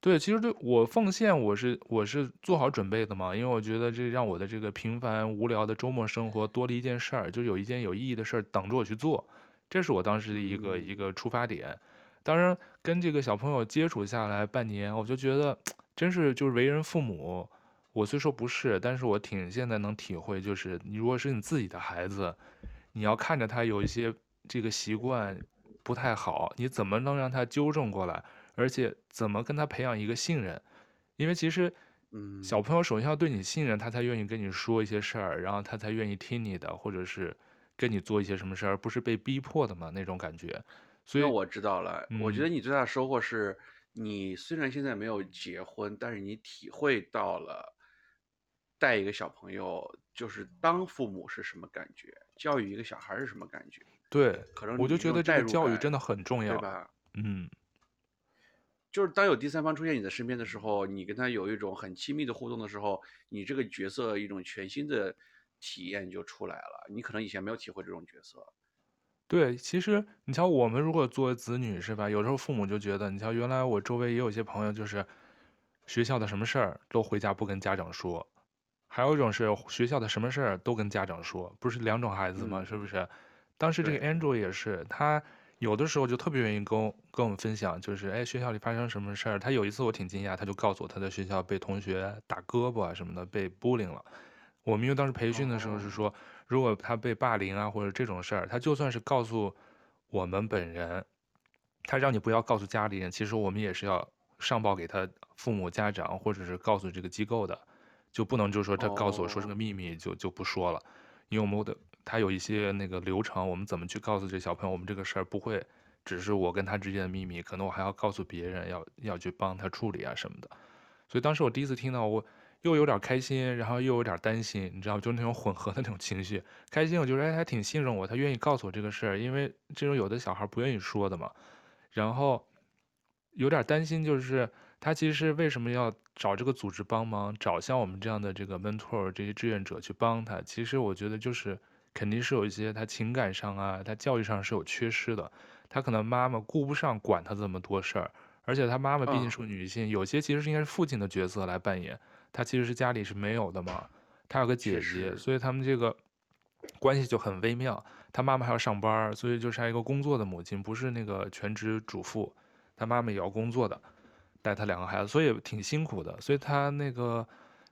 对，其实对我奉献，我是我是做好准备的嘛，因为我觉得这让我的这个平凡无聊的周末生活多了一件事儿，就有一件有意义的事儿等着我去做，这是我当时的一个、嗯、一个出发点。当然，跟这个小朋友接触下来半年，我就觉得，真是就是为人父母。我虽说不是，但是我挺现在能体会，就是你如果是你自己的孩子，你要看着他有一些这个习惯不太好，你怎么能让他纠正过来？而且怎么跟他培养一个信任？因为其实，嗯，小朋友首先要对你信任，他才愿意跟你说一些事儿，然后他才愿意听你的，或者是跟你做一些什么事儿，而不是被逼迫的嘛那种感觉。所以我知道了，嗯，我觉得你最大的收获是，你虽然现在没有结婚，但是你体会到了带一个小朋友，就是当父母是什么感觉，教育一个小孩是什么感觉。对，可能我就觉得这个教育真的很重要，对吧？嗯，就是当有第三方出现你的身边的时候，你跟他有一种很亲密的互动的时候，你这个角色一种全新的体验就出来了，你可能以前没有体会这种角色。对，其实你瞧，我们如果作为子女是吧？有时候父母就觉得，你瞧，原来我周围也有一些朋友，就是学校的什么事儿都回家不跟家长说，还有一种是学校的什么事儿都跟家长说，不是两种孩子吗？嗯、是不是？当时这个 Andrew 也是，他有的时候就特别愿意跟跟我们分享，就是哎，学校里发生什么事儿。他有一次我挺惊讶，他就告诉我他在学校被同学打胳膊啊什么的，被 bullying 了。我们因为当时培训的时候是说。哦如果他被霸凌啊，或者这种事儿，他就算是告诉我们本人，他让你不要告诉家里人，其实我们也是要上报给他父母、家长，或者是告诉这个机构的，就不能就是说他告诉我说是个秘密就就不说了，因为我们的他有一些那个流程，我们怎么去告诉这小朋友，我们这个事儿不会只是我跟他之间的秘密，可能我还要告诉别人，要要去帮他处理啊什么的，所以当时我第一次听到我。又有点开心，然后又有点担心，你知道，就那种混合的那种情绪。开心，我觉得哎，他挺信任我，他愿意告诉我这个事儿，因为这种有的小孩不愿意说的嘛。然后有点担心，就是他其实为什么要找这个组织帮忙，找像我们这样的这个 mentor 这些志愿者去帮他？其实我觉得就是肯定是有一些他情感上啊，他教育上是有缺失的，他可能妈妈顾不上管他这么多事儿，而且他妈妈毕竟是个女性，有些其实是应该是父亲的角色来扮演。他其实是家里是没有的嘛，他有个姐姐，所以他们这个关系就很微妙。他妈妈还要上班，所以就是一个工作的母亲，不是那个全职主妇。他妈妈也要工作的，带他两个孩子，所以挺辛苦的。所以他那个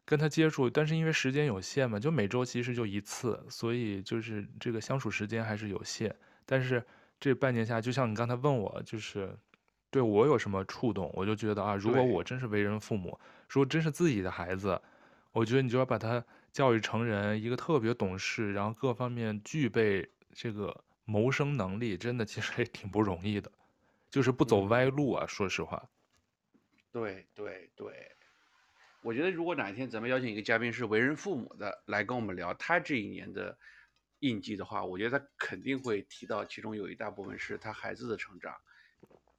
跟他接触，但是因为时间有限嘛，就每周其实就一次，所以就是这个相处时间还是有限。但是这半年下，就像你刚才问我，就是对我有什么触动，我就觉得啊，如果我真是为人父母。如果真是自己的孩子，我觉得你就要把他教育成人，一个特别懂事，然后各方面具备这个谋生能力，真的其实也挺不容易的，就是不走歪路啊。嗯、说实话，对对对，我觉得如果哪一天咱们邀请一个嘉宾是为人父母的来跟我们聊他这一年的印记的话，我觉得他肯定会提到其中有一大部分是他孩子的成长，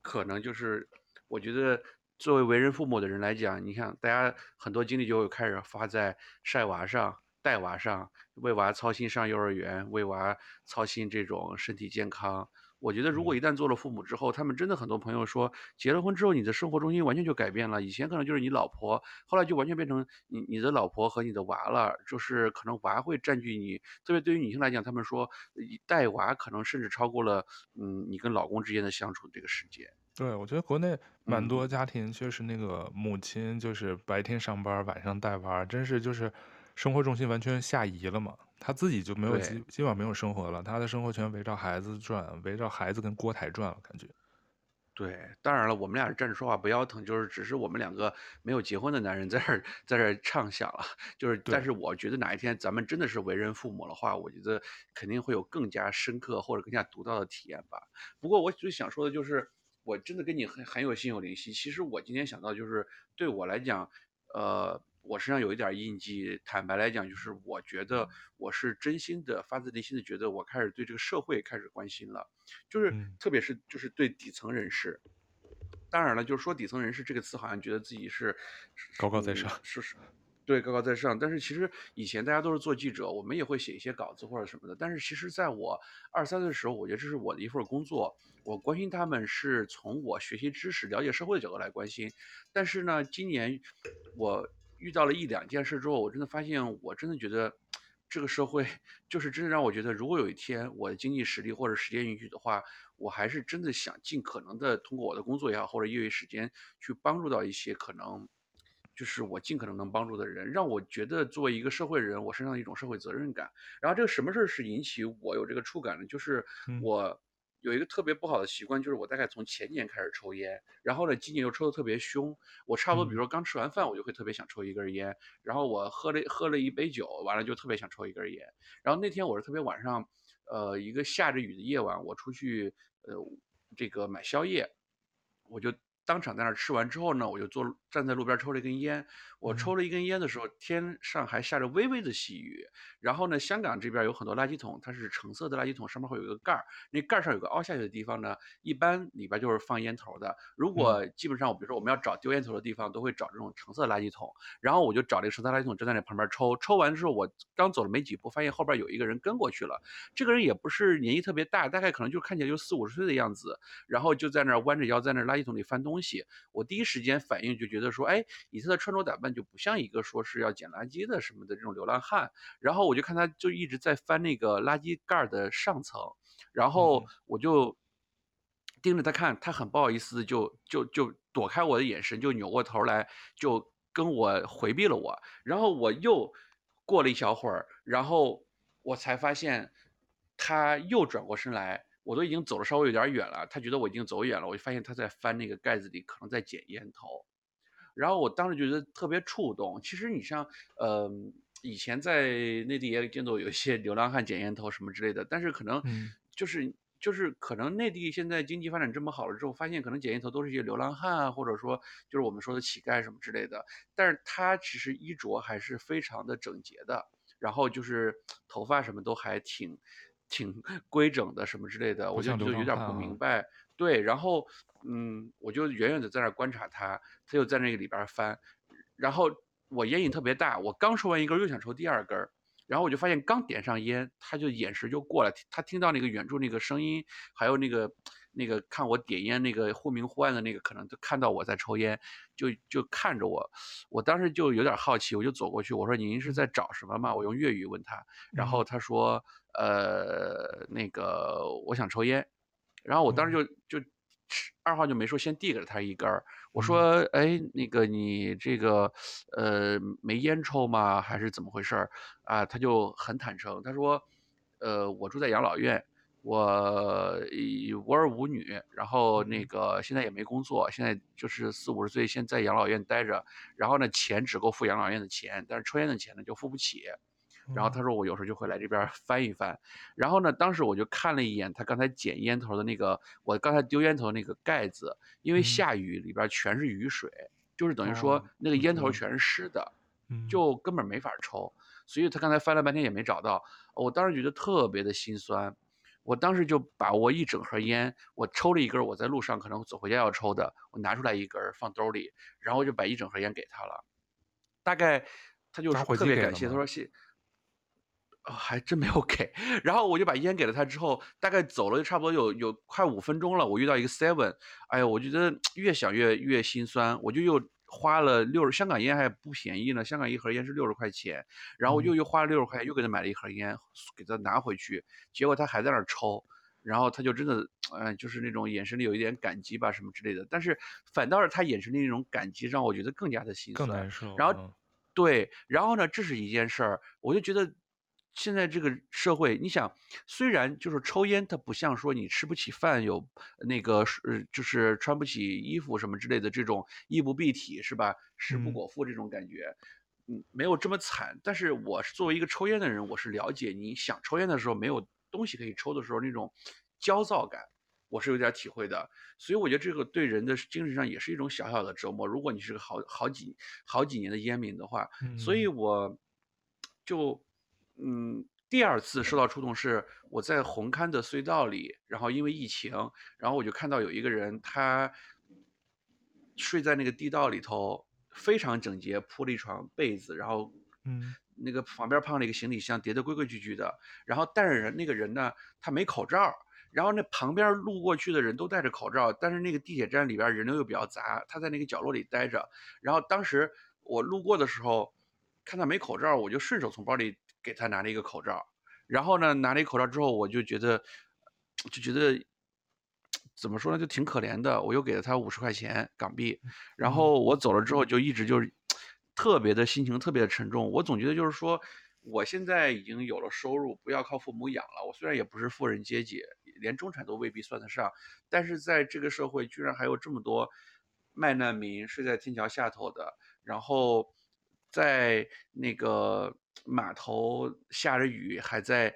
可能就是我觉得。作为为人父母的人来讲，你看，大家很多精力就会开始花在晒娃上、带娃上，为娃操心上幼儿园，为娃操心这种身体健康。我觉得，如果一旦做了父母之后，他们真的很多朋友说，结了婚之后，你的生活重心完全就改变了。以前可能就是你老婆，后来就完全变成你你的老婆和你的娃了，就是可能娃会占据你。特别对于女性来讲，他们说带娃可能甚至超过了嗯你跟老公之间的相处这个时间。对，我觉得国内蛮多家庭确实那个母亲就是白天上班，晚上带娃，真是就是生活重心完全下移了嘛。他自己就没有基基本上没有生活了，他的生活全围绕孩子转，围绕孩子跟锅台转了，感觉。对，当然了，我们俩是站着说话不腰疼，就是只是我们两个没有结婚的男人在这儿在这儿畅想了，就是，但是我觉得哪一天咱们真的是为人父母的话，我觉得肯定会有更加深刻或者更加独到的体验吧。不过我最想说的就是，我真的跟你很很有心有灵犀。其实我今天想到就是，对我来讲，呃。我身上有一点印记，坦白来讲，就是我觉得我是真心的、发自内心的觉得，我开始对这个社会开始关心了，就是特别是就是对底层人士。当然了，就是说底层人士这个词，好像觉得自己是高高在上，是是，对，高高在上。但是其实以前大家都是做记者，我们也会写一些稿子或者什么的。但是其实在我二三岁的时候，我觉得这是我的一份工作，我关心他们是从我学习知识、了解社会的角度来关心。但是呢，今年我。遇到了一两件事之后，我真的发现，我真的觉得，这个社会就是真的让我觉得，如果有一天我的经济实力或者时间允许的话，我还是真的想尽可能的通过我的工作也好，或者业余时间去帮助到一些可能，就是我尽可能能帮助的人，让我觉得作为一个社会人，我身上的一种社会责任感。然后这个什么事儿是引起我有这个触感呢，就是我。嗯有一个特别不好的习惯，就是我大概从前年开始抽烟，然后呢，今年又抽的特别凶。我差不多，比如说刚吃完饭，我就会特别想抽一根烟，然后我喝了喝了一杯酒，完了就特别想抽一根烟。然后那天我是特别晚上，呃，一个下着雨的夜晚，我出去呃这个买宵夜，我就。当场在那儿吃完之后呢，我就坐站在路边抽了一根烟。我抽了一根烟的时候，天上还下着微微的细雨。然后呢，香港这边有很多垃圾桶，它是橙色的垃圾桶，上面会有一个盖儿。那盖儿上有个凹下去的地方呢，一般里边就是放烟头的。如果基本上，我比如说我们要找丢烟头的地方，都会找这种橙色垃圾桶。然后我就找这个橙色垃圾桶，站在那旁边抽。抽完之后，我刚走了没几步，发现后边有一个人跟过去了。这个人也不是年纪特别大，大概可能就看起来就四五十岁的样子。然后就在那儿弯着腰在那垃圾桶里翻东西。东西，我第一时间反应就觉得说，哎，以他的穿着打扮就不像一个说是要捡垃圾的什么的这种流浪汉。然后我就看他就一直在翻那个垃圾盖的上层，然后我就盯着他看，他很不好意思就就就躲开我的眼神，就扭过头来就跟我回避了我。然后我又过了一小会儿，然后我才发现他又转过身来。我都已经走了稍微有点远了，他觉得我已经走远了，我就发现他在翻那个盖子里，可能在捡烟头。然后我当时觉得特别触动。其实你像，呃，以前在内地也见到有一些流浪汉捡烟头什么之类的，但是可能就是就是可能内地现在经济发展这么好了之后，发现可能捡烟头都是一些流浪汉啊，或者说就是我们说的乞丐什么之类的。但是他其实衣着还是非常的整洁的，然后就是头发什么都还挺。挺 (laughs) 规整的什么之类的，我就就有点不明白。对，然后嗯，我就远远的在那观察他，他就在那个里边翻。然后我烟瘾特别大，我刚抽完一根，又想抽第二根。然后我就发现刚点上烟，他就眼神就过来，他听到那个远处那个声音，还有那个那个看我点烟那个忽明忽暗的那个，可能就看到我在抽烟，就就看着我。我当时就有点好奇，我就走过去，我说：“您是在找什么吗？”我用粤语问他，然后他说。呃，那个我想抽烟，然后我当时就就二话就没说，先递给了他一根儿。我说，哎，那个你这个呃没烟抽吗？还是怎么回事儿？啊，他就很坦诚，他说，呃，我住在养老院，我无儿无女，然后那个现在也没工作，现在就是四五十岁，先在养老院待着，然后呢，钱只够付养老院的钱，但是抽烟的钱呢就付不起。然后他说我有时候就会来这边翻一翻，然后呢，当时我就看了一眼他刚才捡烟头的那个，我刚才丢烟头那个盖子，因为下雨里边全是雨水，就是等于说那个烟头全是湿的，就根本没法抽，所以他刚才翻了半天也没找到，我当时觉得特别的心酸，我当时就把我一整盒烟，我抽了一根，我在路上可能走回家要抽的，我拿出来一根放兜里，然后就把一整盒烟给他了，大概他就特别感谢，他说谢。哦，还真没有给，然后我就把烟给了他，之后大概走了差不多有有快五分钟了，我遇到一个 seven，哎呀，我觉得 (tsk) 越想越越心酸，我就又花了六十，香港烟还不便宜呢，香港一盒烟是六十块钱，然后我又又花了六十块钱，又给他买了一盒烟，给他拿回去，结果他还在那儿抽，然后他就真的，嗯、呃，就是那种眼神里有一点感激吧，什么之类的，但是反倒是他眼神里那种感激，让我觉得更加的心酸，更难受。然后，对，然后呢，这是一件事儿，我就觉得。现在这个社会，你想，虽然就是抽烟，它不像说你吃不起饭，有那个呃，就是穿不起衣服什么之类的这种衣不蔽体是吧？食不果腹这种感觉，嗯，没有这么惨。但是我是作为一个抽烟的人，我是了解你想抽烟的时候没有东西可以抽的时候那种焦躁感，我是有点体会的。所以我觉得这个对人的精神上也是一种小小的折磨。如果你是个好好几好几年的烟民的话，所以我就。嗯，第二次受到触动是我在红磡的隧道里，然后因为疫情，然后我就看到有一个人，他睡在那个地道里头，非常整洁，铺了一床被子，然后，嗯，那个旁边放了一个行李箱，叠得规规矩矩的，然后但是人那个人呢，他没口罩，然后那旁边路过去的人都戴着口罩，但是那个地铁站里边人流又比较杂，他在那个角落里待着，然后当时我路过的时候，看他没口罩，我就顺手从包里。给他拿了一个口罩，然后呢，拿了一个口罩之后，我就觉得，就觉得怎么说呢，就挺可怜的。我又给了他五十块钱港币，然后我走了之后，就一直就是特别的心情特别的沉重。我总觉得就是说，我现在已经有了收入，不要靠父母养了。我虽然也不是富人阶级，连中产都未必算得上，但是在这个社会，居然还有这么多卖难民睡在天桥下头的，然后在那个。码头下着雨，还在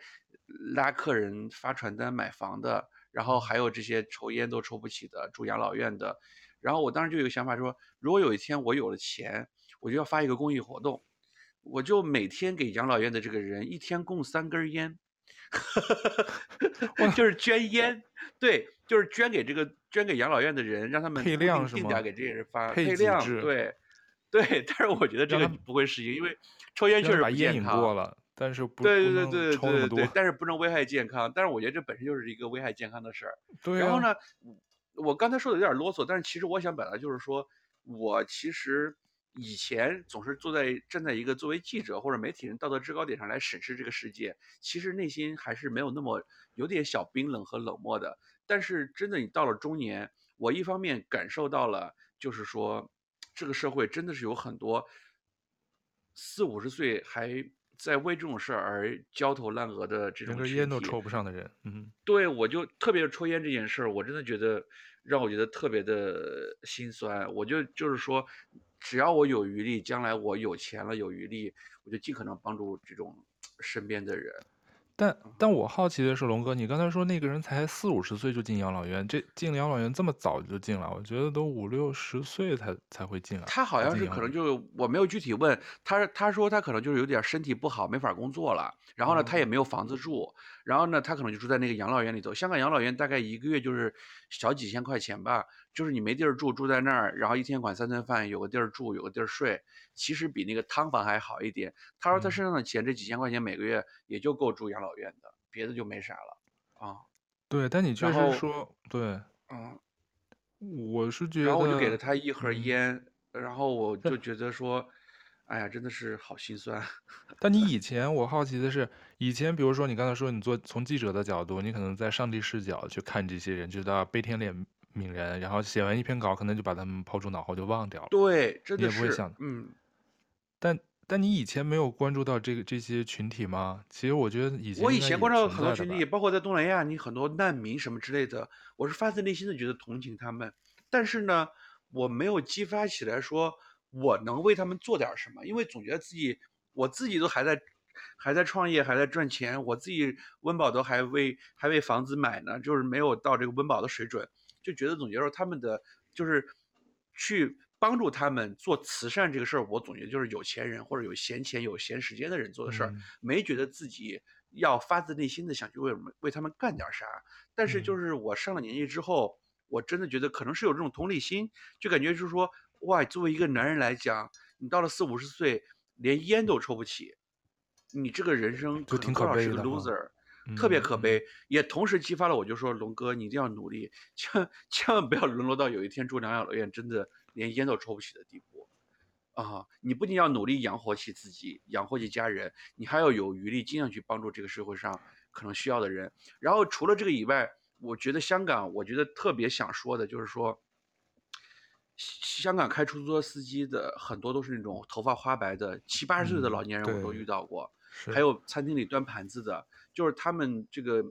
拉客人发传单买房的，然后还有这些抽烟都抽不起的，住养老院的。然后我当时就有个想法说，如果有一天我有了钱，我就要发一个公益活动，我就每天给养老院的这个人一天供三根烟，(laughs) 就是捐烟，对，就是捐给这个捐给养老院的人，让他们配量定点给这些人发配量，对。对，但是我觉得这个不会适应，因为抽烟确实不健康。过了，但是不对对对对对对对，但是不能危害健康。但是我觉得这本身就是一个危害健康的事儿。对啊。然后呢，我刚才说的有点啰嗦，但是其实我想表达就是说，我其实以前总是坐在站在一个作为记者或者媒体人道德制高点上来审视这个世界，其实内心还是没有那么有点小冰冷和冷漠的。但是真的，你到了中年，我一方面感受到了，就是说。这个社会真的是有很多四五十岁还在为这种事儿而焦头烂额的这种，连根烟都抽不上的人。嗯，对，我就特别是抽烟这件事儿，我真的觉得让我觉得特别的心酸。我就就是说，只要我有余力，将来我有钱了有余力，我就尽可能帮助这种身边的人。但但我好奇的是，龙哥，你刚才说那个人才四五十岁就进养老院，这进养老院这么早就进了？我觉得都五六十岁才才会进来。他好像是可能就我没有具体问他，他说他可能就是有点身体不好，没法工作了。然后呢，他也没有房子住，然后呢，他可能就住在那个养老院里头。香港养老院大概一个月就是小几千块钱吧。就是你没地儿住，住在那儿，然后一天管三顿饭，有个地儿住，有个地儿睡，其实比那个汤房还好一点。他说他身上的钱，这几千块钱每个月也就够住养老院的，别的就没啥了啊。对，但你确实说对，嗯，我是觉得，然后我就给了他一盒烟，嗯、然后我就觉得说，哎呀，真的是好心酸。但你 (laughs) 以前，我好奇的是，以前比如说你刚才说你做从记者的角度，你可能在上帝视角去看这些人，知道悲天怜。名人，然后写完一篇稿，可能就把他们抛诸脑后，就忘掉了。对，真的是。你也不会想，嗯。但但你以前没有关注到这个这些群体吗？其实我觉得以前我以前关注到很多群体，包括在东南亚，你很多难民什么之类的，我是发自内心的觉得同情他们。但是呢，我没有激发起来说我能为他们做点什么，因为总觉得自己我自己都还在还在创业，还在赚钱，我自己温饱都还为还为房子买呢，就是没有到这个温饱的水准。就觉得总觉得说他们的就是去帮助他们做慈善这个事儿，我总觉得就是有钱人或者有闲钱、有闲时间的人做的事儿，嗯、没觉得自己要发自内心的想去为为他们干点啥。但是就是我上了年纪之后，我真的觉得可能是有这种同理心，就感觉就是说，哇，作为一个男人来讲，你到了四五十岁连烟都抽不起，你这个人生可能多少是个 loser。特别可悲，也同时激发了我，就说龙哥，你一定要努力，千千万不要沦落到有一天住养老院真的连烟都抽不起的地步，啊！你不仅要努力养活起自己，养活起家人，你还要有余力尽量去帮助这个社会上可能需要的人。然后除了这个以外，我觉得香港，我觉得特别想说的就是说，香港开出租车司机的很多都是那种头发花白的七八十岁的老年人，我都遇到过。还有餐厅里端盘子的，就是他们这个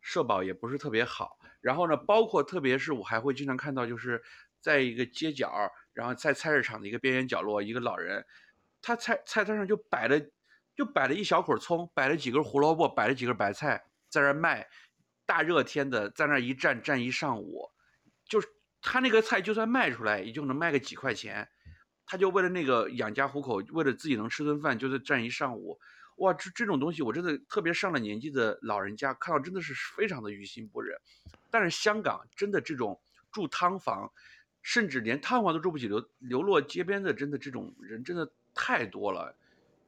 社保也不是特别好。然后呢，包括特别是我还会经常看到，就是在一个街角，然后在菜市场的一个边缘角落，一个老人，他菜菜摊上就摆了，就摆了一小捆葱，摆了几根胡萝卜，摆了几根白菜，在那卖。大热天的，在那一站站一上午，就是他那个菜就算卖出来，也就能卖个几块钱。他就为了那个养家糊口，为了自己能吃顿饭，就在站一上午。哇，这这种东西，我真的特别上了年纪的老人家看到真的是非常的于心不忍。但是香港真的这种住汤房，甚至连汤房都住不起，流流落街边的，真的这种人真的太多了，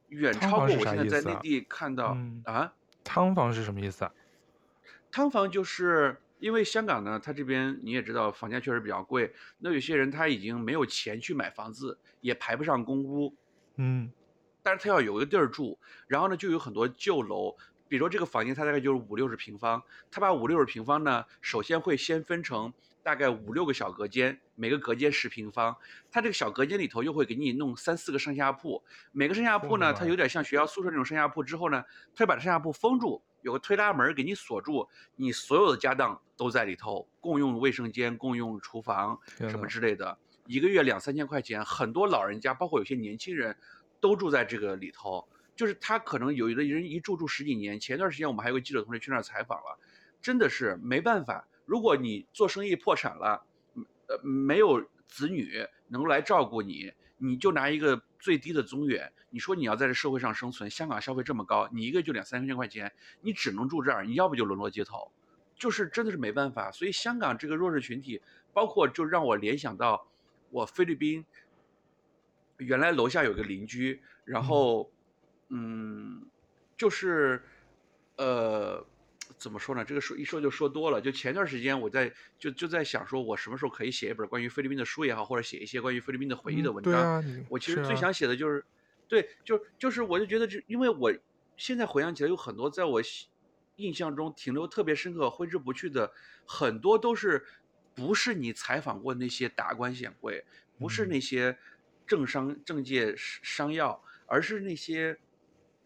远超过我现在在内地看到啊。汤房是什么意思啊？汤房就是因为香港呢，它这边你也知道，房价确实比较贵。那有些人他已经没有钱去买房子，也排不上公屋，嗯，但是他要有一个地儿住，然后呢，就有很多旧楼，比如说这个房间，它大概就是五六十平方，他把五六十平方呢，首先会先分成大概五六个小隔间，每个隔间十平方，他这个小隔间里头又会给你弄三四个上下铺，每个上下铺呢，它有点像学校宿舍那种上下铺，之后呢，他就把上下铺封住。有个推拉门给你锁住，你所有的家当都在里头，共用卫生间、共用厨房什么之类的，一个月两三千块钱，很多老人家，包括有些年轻人，都住在这个里头。就是他可能有的人一住住十几年。前段时间我们还有个记者同事去那儿采访了，真的是没办法。如果你做生意破产了，呃，没有子女能来照顾你。你就拿一个最低的中远，你说你要在这社会上生存，香港消费这么高，你一个月就两三千块钱，你只能住这儿，你要不就沦落街头，就是真的是没办法。所以香港这个弱势群体，包括就让我联想到我菲律宾，原来楼下有个邻居，然后，嗯，就是，呃。怎么说呢？这个说一说就说多了。就前段时间我在就就在想说，我什么时候可以写一本关于菲律宾的书也好，或者写一些关于菲律宾的回忆的文章。嗯啊、我其实最想写的就是，是啊、对，就就是我就觉得，就因为我现在回想起来，有很多在我印象中停留特别深刻、挥之不去的，很多都是不是你采访过那些达官显贵，不是那些政商政界商要，而是那些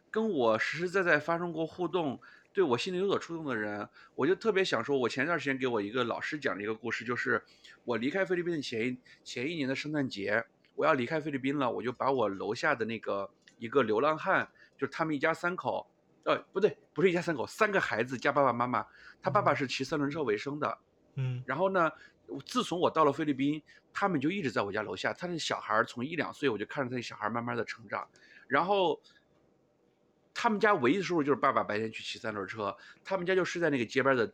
跟我实实在在发生过互动。对我心里有所触动的人，我就特别想说，我前段时间给我一个老师讲了一个故事，就是我离开菲律宾的前一前一年的圣诞节，我要离开菲律宾了，我就把我楼下的那个一个流浪汉，就是他们一家三口，呃，不对，不是一家三口，三个孩子加爸爸妈妈，他爸爸是骑三轮车为生的，嗯，然后呢，自从我到了菲律宾，他们就一直在我家楼下，他那小孩从一两岁我就看着他那小孩慢慢的成长，然后。他们家唯一的收入就是爸爸白天去骑三轮车，他们家就睡在那个街边的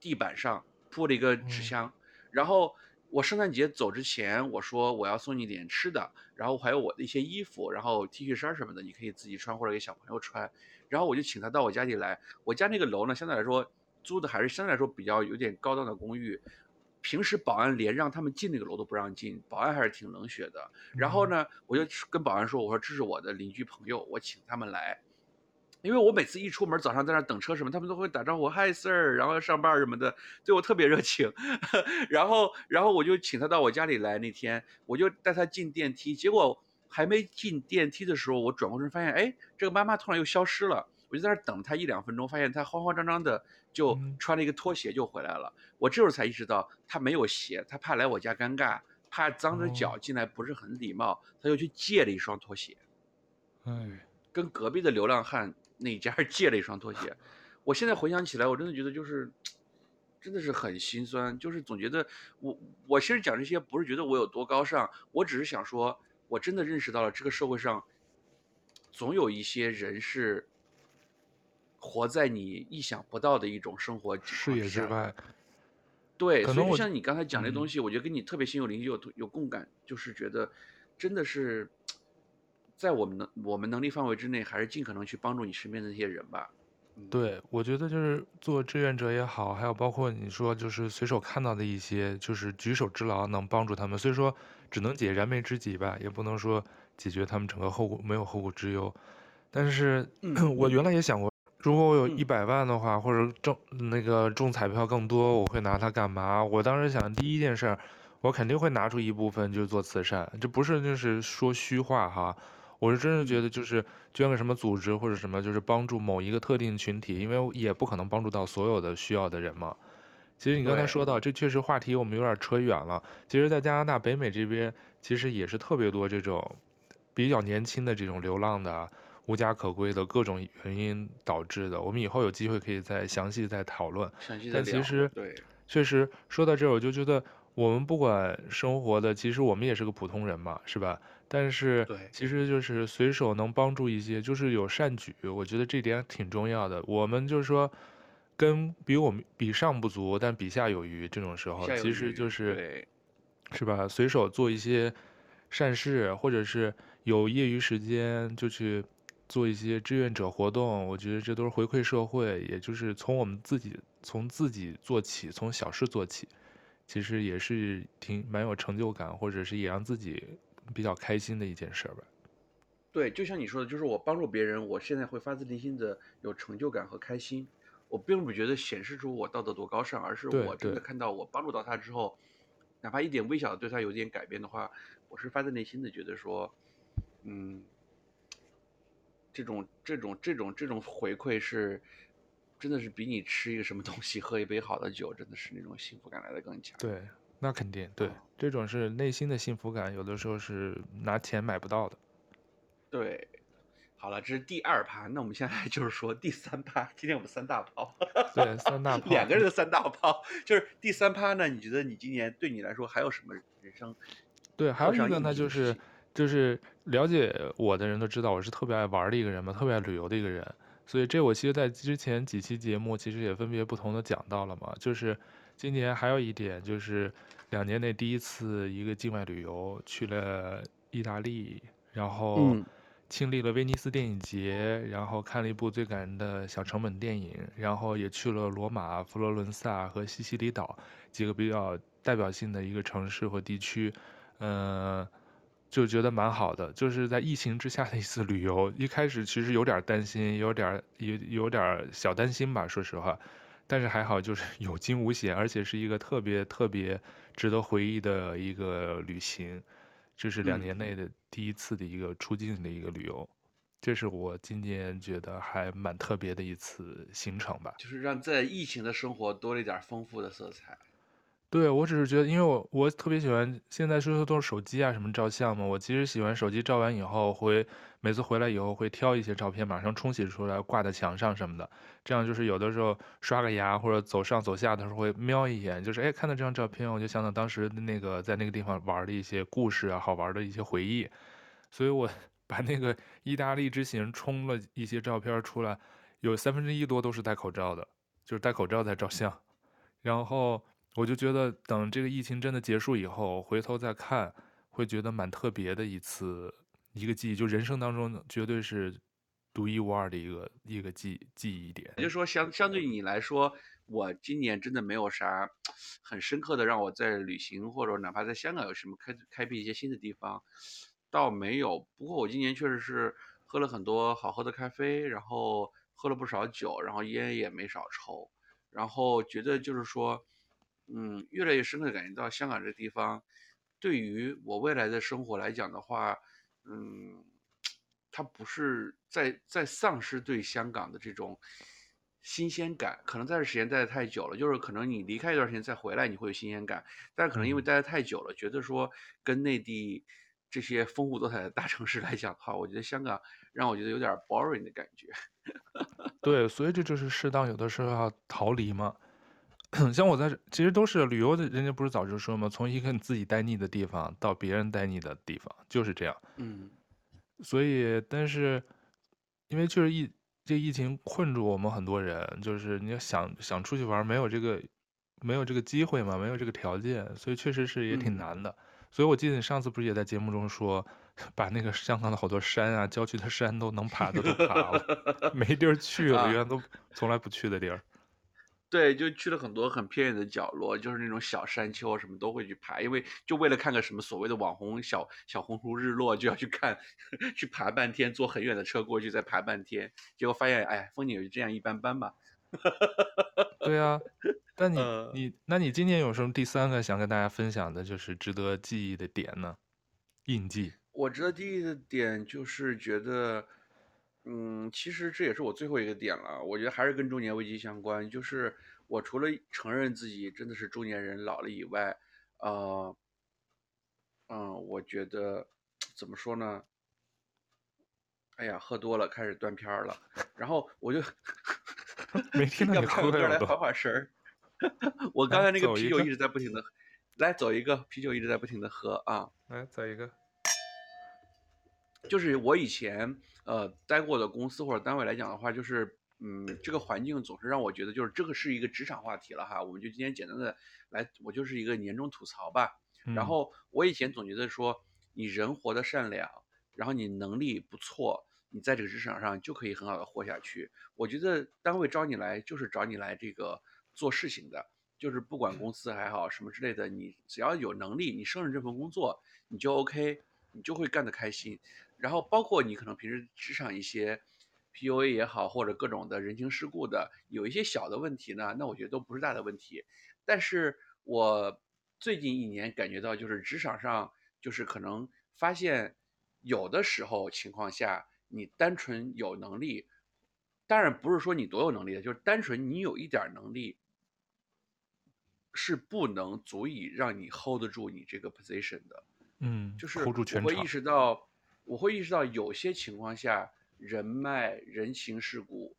地板上铺了一个纸箱，然后我圣诞节走之前我说我要送你点吃的，然后还有我的一些衣服，然后 T 恤衫什么的你可以自己穿或者给小朋友穿，然后我就请他到我家里来，我家那个楼呢相对来说租的还是相对来说比较有点高档的公寓。平时保安连让他们进那个楼都不让进，保安还是挺冷血的。然后呢，我就跟保安说：“我说这是我的邻居朋友，我请他们来。因为我每次一出门，早上在那等车什么，他们都会打招呼，嗨，Sir，然后要上班什么的，对我特别热情。(laughs) 然后，然后我就请他到我家里来。那天我就带他进电梯，结果还没进电梯的时候，我转过身发现，哎，这个妈妈突然又消失了。我就在那等他一两分钟，发现他慌慌张张的。”就穿了一个拖鞋就回来了，我这时候才意识到他没有鞋，他怕来我家尴尬，怕脏着脚进来不是很礼貌，他就去借了一双拖鞋，哎，跟隔壁的流浪汉那家借了一双拖鞋。我现在回想起来，我真的觉得就是，真的是很心酸，就是总觉得我我其实讲这些不是觉得我有多高尚，我只是想说，我真的认识到了这个社会上，总有一些人是。活在你意想不到的一种生活视野之外，对，所以就像你刚才讲的东西，我觉得跟你特别心有灵犀，有有共感，就是觉得真的是在我们能我们能力范围之内，还是尽可能去帮助你身边的那些人吧。对，我觉得就是做志愿者也好，还有包括你说就是随手看到的一些，就是举手之劳能帮助他们，所以说只能解燃眉之急吧，也不能说解决他们整个后顾没有后顾之忧。但是 (clears throat) 我原来也想过。如果我有一百万的话，或者中那个中彩票更多，我会拿它干嘛？我当时想，第一件事，我肯定会拿出一部分就做慈善，这不是就是说虚话哈。我是真的觉得就是捐个什么组织或者什么，就是帮助某一个特定群体，因为也不可能帮助到所有的需要的人嘛。其实你刚才说到，这确实话题我们有点扯远了。其实，在加拿大北美这边，其实也是特别多这种比较年轻的这种流浪的、无家可归的各种原因导致的。我们以后有机会可以再详细再讨论。但其实，对，确实说到这儿，我就觉得。我们不管生活的，其实我们也是个普通人嘛，是吧？但是，其实就是随手能帮助一些，就是有善举，我觉得这点挺重要的。我们就是说，跟比我们比上不足，但比下有余，这种时候，其实就是，是吧？随手做一些善事，或者是有业余时间就去做一些志愿者活动，我觉得这都是回馈社会，也就是从我们自己从自己做起，从小事做起。其实也是挺蛮有成就感，或者是也让自己比较开心的一件事吧。对，就像你说的，就是我帮助别人，我现在会发自内心的有成就感和开心。我并不觉得显示出我道德多高尚，而是我真的看到我帮助到他之后，哪怕一点微小的对他有点改变的话，我是发自内心的觉得说，嗯，这种这种这种这种回馈是。真的是比你吃一个什么东西、喝一杯好的酒，真的是那种幸福感来的更强。对，那肯定对，这种是内心的幸福感，有的时候是拿钱买不到的。对，好了，这是第二趴，那我们现在就是说第三趴。今天我们三大炮，对，三大 (laughs) 炮，两个人的三大炮，就是第三趴呢？你觉得你今年对你来说还有什么人生？对，还有一个呢，就是就是了解我的人都知道，我是特别爱玩的一个人嘛，特别爱旅游的一个人。所以这我其实，在之前几期节目，其实也分别不同的讲到了嘛。就是今年还有一点，就是两年内第一次一个境外旅游，去了意大利，然后亲历了威尼斯电影节，然后看了一部最感人的小成本电影，然后也去了罗马、佛罗伦萨和西西里岛几个比较代表性的一个城市和地区，嗯。就觉得蛮好的，就是在疫情之下的一次旅游。一开始其实有点担心，有点有有点小担心吧，说实话。但是还好，就是 (laughs) 有惊无险，而且是一个特别特别值得回忆的一个旅行。这是两年内的第一次的一个出境的一个旅游，这是我今年觉得还蛮特别的一次行程吧。就是让在疫情的生活多了一点丰富的色彩。对，我只是觉得，因为我我特别喜欢，现在说的都是手机啊什么照相嘛。我其实喜欢手机照完以后，会每次回来以后会挑一些照片，马上冲洗出来挂在墙上什么的。这样就是有的时候刷个牙或者走上走下的时候会瞄一眼，就是哎看到这张照片，我就想到当时那个在那个地方玩的一些故事啊，好玩的一些回忆。所以我 (laughs) 把那个意大利之行冲了一些照片出来，有三分之一多都是戴口罩的，就是戴口罩在照相，然后。我就觉得，等这个疫情真的结束以后，回头再看，会觉得蛮特别的一次一个记忆，就人生当中绝对是独一无二的一个一个记记忆点。也就是说，相相对你来说，我今年真的没有啥很深刻的让我在旅行，或者哪怕在香港有什么开开辟一些新的地方，倒没有。不过我今年确实是喝了很多好喝的咖啡，然后喝了不少酒，然后烟也没少抽，然后觉得就是说。嗯，越来越深刻的感觉到香港这个地方，对于我未来的生活来讲的话，嗯，它不是在在丧失对香港的这种新鲜感。可能在这时间待的太久了，就是可能你离开一段时间再回来，你会有新鲜感。但是可能因为待的太久了，觉得说跟内地这些丰富多彩的大城市来讲的话，我觉得香港让我觉得有点 boring 的感觉。(laughs) 对，所以这就是适当有的时候要逃离嘛。(clears throat) 像我在这，其实都是旅游的，人家不是早就说吗？从一个你自己待腻的地方到别人待腻的地方，就是这样。嗯，所以，但是，因为确实疫这疫情困住我们很多人，就是你要想想出去玩，没有这个没有这个机会嘛，没有这个条件，所以确实是也挺难的。嗯、所以我记得你上次不是也在节目中说，把那个香港的好多山啊，郊区的山都能爬的都爬了，(laughs) 没地儿去了，原来都从来不去的地儿。对，就去了很多很偏远的角落，就是那种小山丘什么都会去爬，因为就为了看个什么所谓的网红小小红书日落，就要去看，去爬半天，坐很远的车过去再爬半天，结果发现，哎，风景也就这样一般般吧。(laughs) 对啊，那你你，那你今年有什么第三个想跟大家分享的，就是值得记忆的点呢？印记。我值得记忆的点就是觉得，嗯，其实这也是我最后一个点了。我觉得还是跟中年危机相关，就是我除了承认自己真的是中年人老了以外，呃，嗯，我觉得怎么说呢？哎呀，喝多了开始断片儿了，然后我就 (laughs) 没听 (laughs) 到你喝歌来缓缓神儿。(laughs) 我刚才那个啤酒一直在不停的，来走一个啤酒一直在不停的喝啊，来走一个。就是我以前呃待过的公司或者单位来讲的话，就是嗯这个环境总是让我觉得就是这个是一个职场话题了哈，我们就今天简单的来，我就是一个年终吐槽吧。然后我以前总觉得说你人活得善良。然后你能力不错，你在这个职场上就可以很好的活下去。我觉得单位招你来就是找你来这个做事情的，就是不管公司还好什么之类的，你只要有能力，你胜任这份工作，你就 OK，你就会干得开心。然后包括你可能平时职场一些 PUA 也好，或者各种的人情世故的，有一些小的问题呢，那我觉得都不是大的问题。但是我最近一年感觉到，就是职场上就是可能发现。有的时候情况下，你单纯有能力，当然不是说你多有能力的，就是单纯你有一点能力，是不能足以让你 hold 得住你这个 position 的。嗯，就是我会意识到，我会意识到有些情况下，人脉、人情世故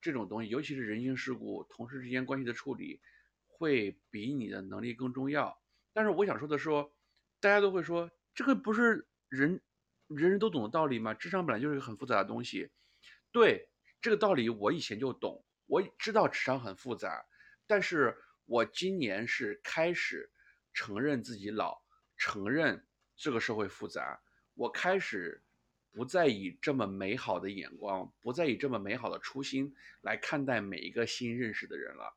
这种东西，尤其是人情世故，同事之间关系的处理，会比你的能力更重要。但是我想说的说，大家都会说这个不是人。人人都懂的道理吗，职场本来就是一个很复杂的东西。对，这个道理，我以前就懂，我知道职场很复杂，但是我今年是开始承认自己老，承认这个社会复杂，我开始不再以这么美好的眼光，不再以这么美好的初心来看待每一个新认识的人了。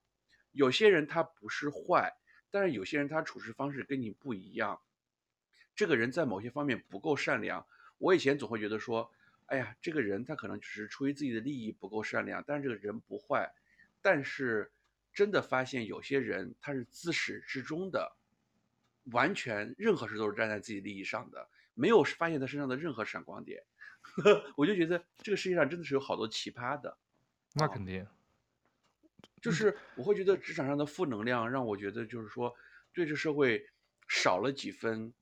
有些人他不是坏，但是有些人他处事方式跟你不一样，这个人在某些方面不够善良。我以前总会觉得说，哎呀，这个人他可能只是出于自己的利益不够善良，但是这个人不坏。但是真的发现有些人他是自始至终的，完全任何事都是站在自己利益上的，没有发现他身上的任何闪光点。(laughs) 我就觉得这个世界上真的是有好多奇葩的。那肯定。就是我会觉得职场上的负能量让我觉得就是说对这社会少了几分。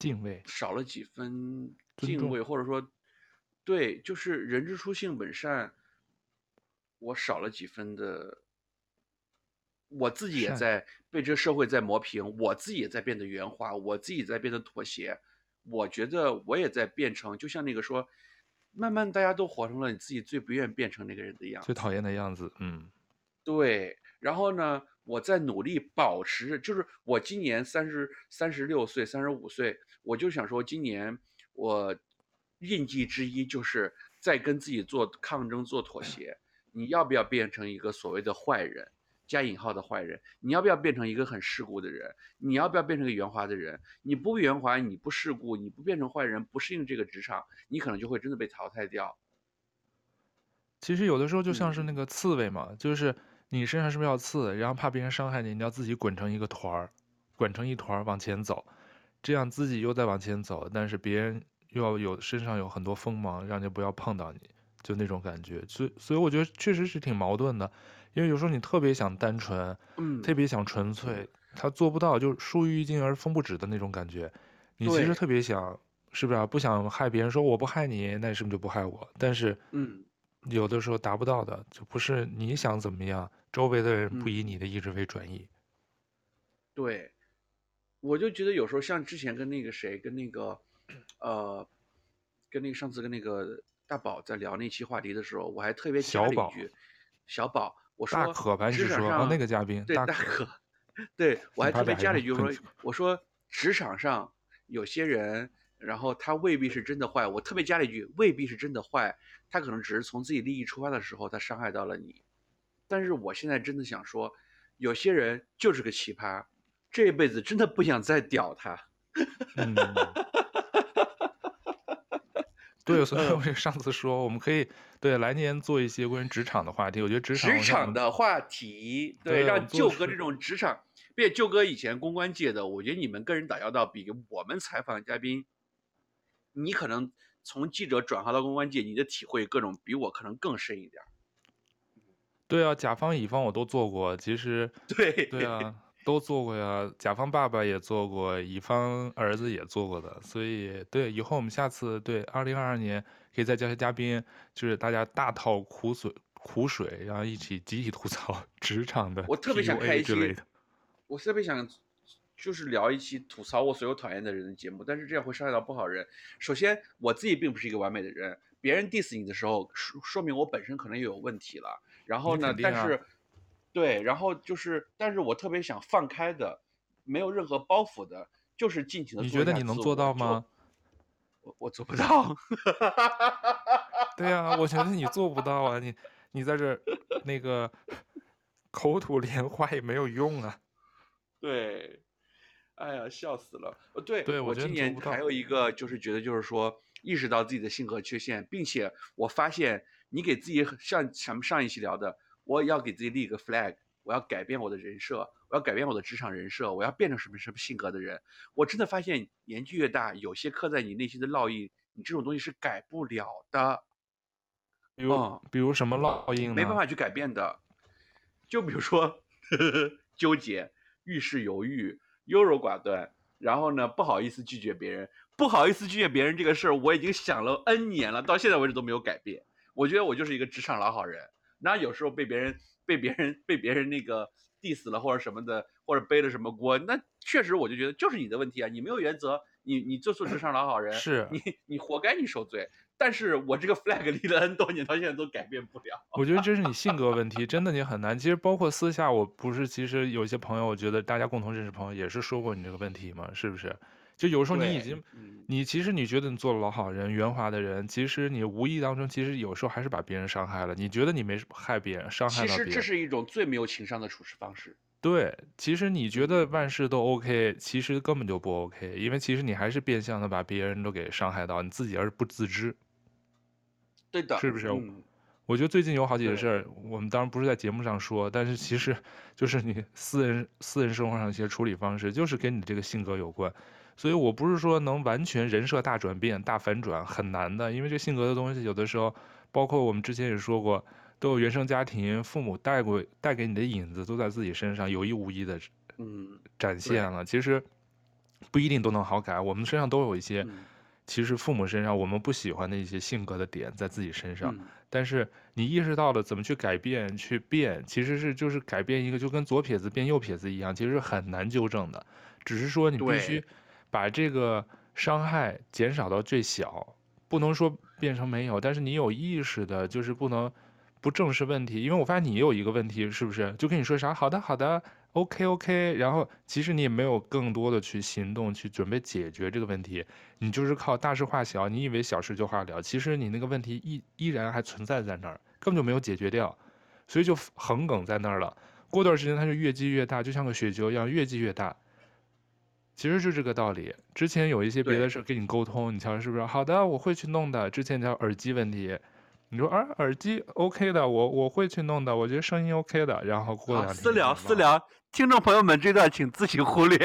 敬畏少了几分敬畏，或者说，对，就是人之初性本善，我少了几分的，我自己也在被这社会在磨平，我自己也在变得圆滑，我自己在变得妥协，我觉得我也在变成，就像那个说，慢慢大家都活成了你自己最不愿变成那个人的样子，最讨厌的样子，嗯，对，然后呢？我在努力保持，就是我今年三十三十六岁，三十五岁，我就想说，今年我印记之一就是在跟自己做抗争、做妥协。你要不要变成一个所谓的坏人，加引号的坏人？你要不要变成一个很世故的人？你要不要变成一个圆滑的人？你不圆滑，你不世故，你不变成坏人，不适应这个职场，你可能就会真的被淘汰掉。其实有的时候就像是那个刺猬嘛，嗯、就是。你身上是不是要刺？然后怕别人伤害你，你要自己滚成一个团儿，滚成一团儿往前走，这样自己又在往前走，但是别人又要有身上有很多锋芒，让人不要碰到你，就那种感觉。所以，所以我觉得确实是挺矛盾的，因为有时候你特别想单纯，嗯，特别想纯粹，他做不到，就树欲静而风不止的那种感觉。你其实特别想，是不是啊？不想害别人，说我不害你，那你是不是就不害我？但是，嗯。有的时候达不到的，就不是你想怎么样，周围的人不以你的意志为转移。嗯。对，我就觉得有时候像之前跟那个谁，跟那个，呃，跟那个上次跟那个大宝在聊那期话题的时候，我还特别加了一句，小宝，我说，大可吧，你是说，啊，那个嘉宾，对，大可，对，(laughs) 我还特别加了一句，我说，我说职场上有些人。然后他未必是真的坏，我特别加了一句，未必是真的坏，他可能只是从自己利益出发的时候，他伤害到了你。但是我现在真的想说，有些人就是个奇葩，这辈子真的不想再屌他。(laughs) 嗯、对，所以我上次说我们可以对来年做一些关于职场的话题。我觉得职场职场的话题，对，对让舅哥这种职场，别舅哥以前公关界的，我觉得你们跟人打交道比我们采访嘉宾，你可能从记者转化到公关界，你的体会各种比我可能更深一点。对啊，甲方乙方我都做过，其实对对啊。都做过呀，甲方爸爸也做过，乙方儿子也做过的，所以对，以后我们下次对二零二二年可以再叫些嘉宾，就是大家大套苦水，苦水，然后一起集体吐槽 (laughs) 职场的，我特别想开一期，我特别想就是聊一期吐槽我所有讨厌的人的节目，但是这样会伤害到不好人。首先，我自己并不是一个完美的人，别人 diss 你的时候，说说明我本身可能也有问题了。然后呢，啊、但是。对，然后就是，但是我特别想放开的，没有任何包袱的，就是尽情的做。你觉得你能做到吗？我我做不到。(laughs) 对啊，我觉得你做不到啊，你你在这那个口吐莲花也没有用啊。对，哎呀，笑死了。对，对我今年还有一个就是觉得就是说意识到自己的性格缺陷，并且我发现你给自己像咱们上一期聊的。我要给自己立一个 flag，我要改变我的人设，我要改变我的职场人设，我要变成什么什么性格的人。我真的发现年纪越大，有些刻在你内心的烙印，你这种东西是改不了的。比如，嗯、比如什么烙印？没办法去改变的。就比如说呵 (laughs) 呵纠结、遇事犹豫、优柔寡断，然后呢，不好意思拒绝别人，不好意思拒绝别人这个事儿，我已经想了 N 年了，到现在为止都没有改变。我觉得我就是一个职场老好人。那有时候被别人被别人被别人那个 diss 了或者什么的，或者背了什么锅，那确实我就觉得就是你的问题啊！你没有原则，你你做错职场老好人，是你你活该你受罪。但是我这个 (laughs) flag 立了 N 多年，到现在都改变不了。我觉得这是你 (laughs) 性格问题，真的你很难。其实包括私下，我不是其实有些朋友，我觉得大家共同认识朋友也是说过你这个问题嘛，是不是？就有时候你已经，你其实你觉得你做了老好人、圆滑的人，其实你无意当中，其实有时候还是把别人伤害了。你觉得你没害别人，伤害到别人。其实这是一种最没有情商的处事方式。对，其实你觉得万事都 OK，其实根本就不 OK，因为其实你还是变相的把别人都给伤害到，你自己而不自知。对的，是不是？嗯，我觉得最近有好几个事儿，我们当然不是在节目上说，但是其实就是你私人私人生活上一些处理方式，就是跟你这个性格有关。所以我不是说能完全人设大转变、大反转很难的，因为这性格的东西有的时候，包括我们之前也说过，都有原生家庭、父母带过带给你的影子都在自己身上有意无意的，嗯，展现了。其实不一定都能好改，我们身上都有一些，其实父母身上我们不喜欢的一些性格的点在自己身上，但是你意识到了怎么去改变、去变，其实是就是改变一个就跟左撇子变右撇子一样，其实是很难纠正的，只是说你必须。把这个伤害减少到最小，不能说变成没有，但是你有意识的，就是不能不正视问题。因为我发现你有一个问题，是不是？就跟你说啥，好的，好的、OK, OK, 然后其实你也没有更多的去行动，去准备解决这个问题，你就是靠大事化小，你以为小事就化了，其实你那个问题依依然还存在在那儿，根本就没有解决掉，所以就横梗在那儿了。过段时间它就越积越大，就像个雪球一样，越积越大。其实就这个道理。之前有一些别的事跟你沟通，你瞧是不是？好的，我会去弄的。之前叫耳机问题，你说啊，耳机 OK 的，我我会去弄的，我觉得声音 OK 的。然后过两天私聊私聊，听众朋友们这段请自行忽略。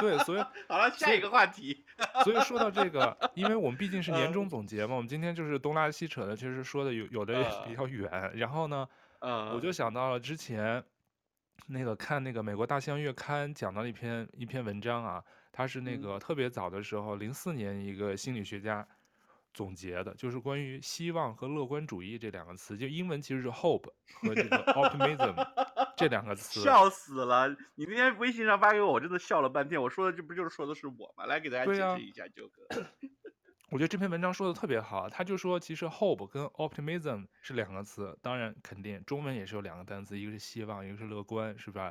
对，所以 (laughs) 好了，下一个话题。(laughs) 所以说到这个，因为我们毕竟是年终总结嘛，我们今天就是东拉西扯的，其实说的有有的比较远。然后呢，我就想到了之前。那个看那个美国大西洋月刊讲到了一篇一篇文章啊，他是那个特别早的时候，零四年一个心理学家总结的，就是关于希望和乐观主义这两个词，就英文其实是 hope 和这个 (laughs) optimism 这两个词。笑死了！你那天微信上发给我，我真的笑了半天。我说的这不就是说的是我吗？来给大家解释一下，九哥。我觉得这篇文章说的特别好，他就说其实 hope 跟 optimism 是两个词，当然肯定中文也是有两个单词，一个是希望，一个是乐观，是吧？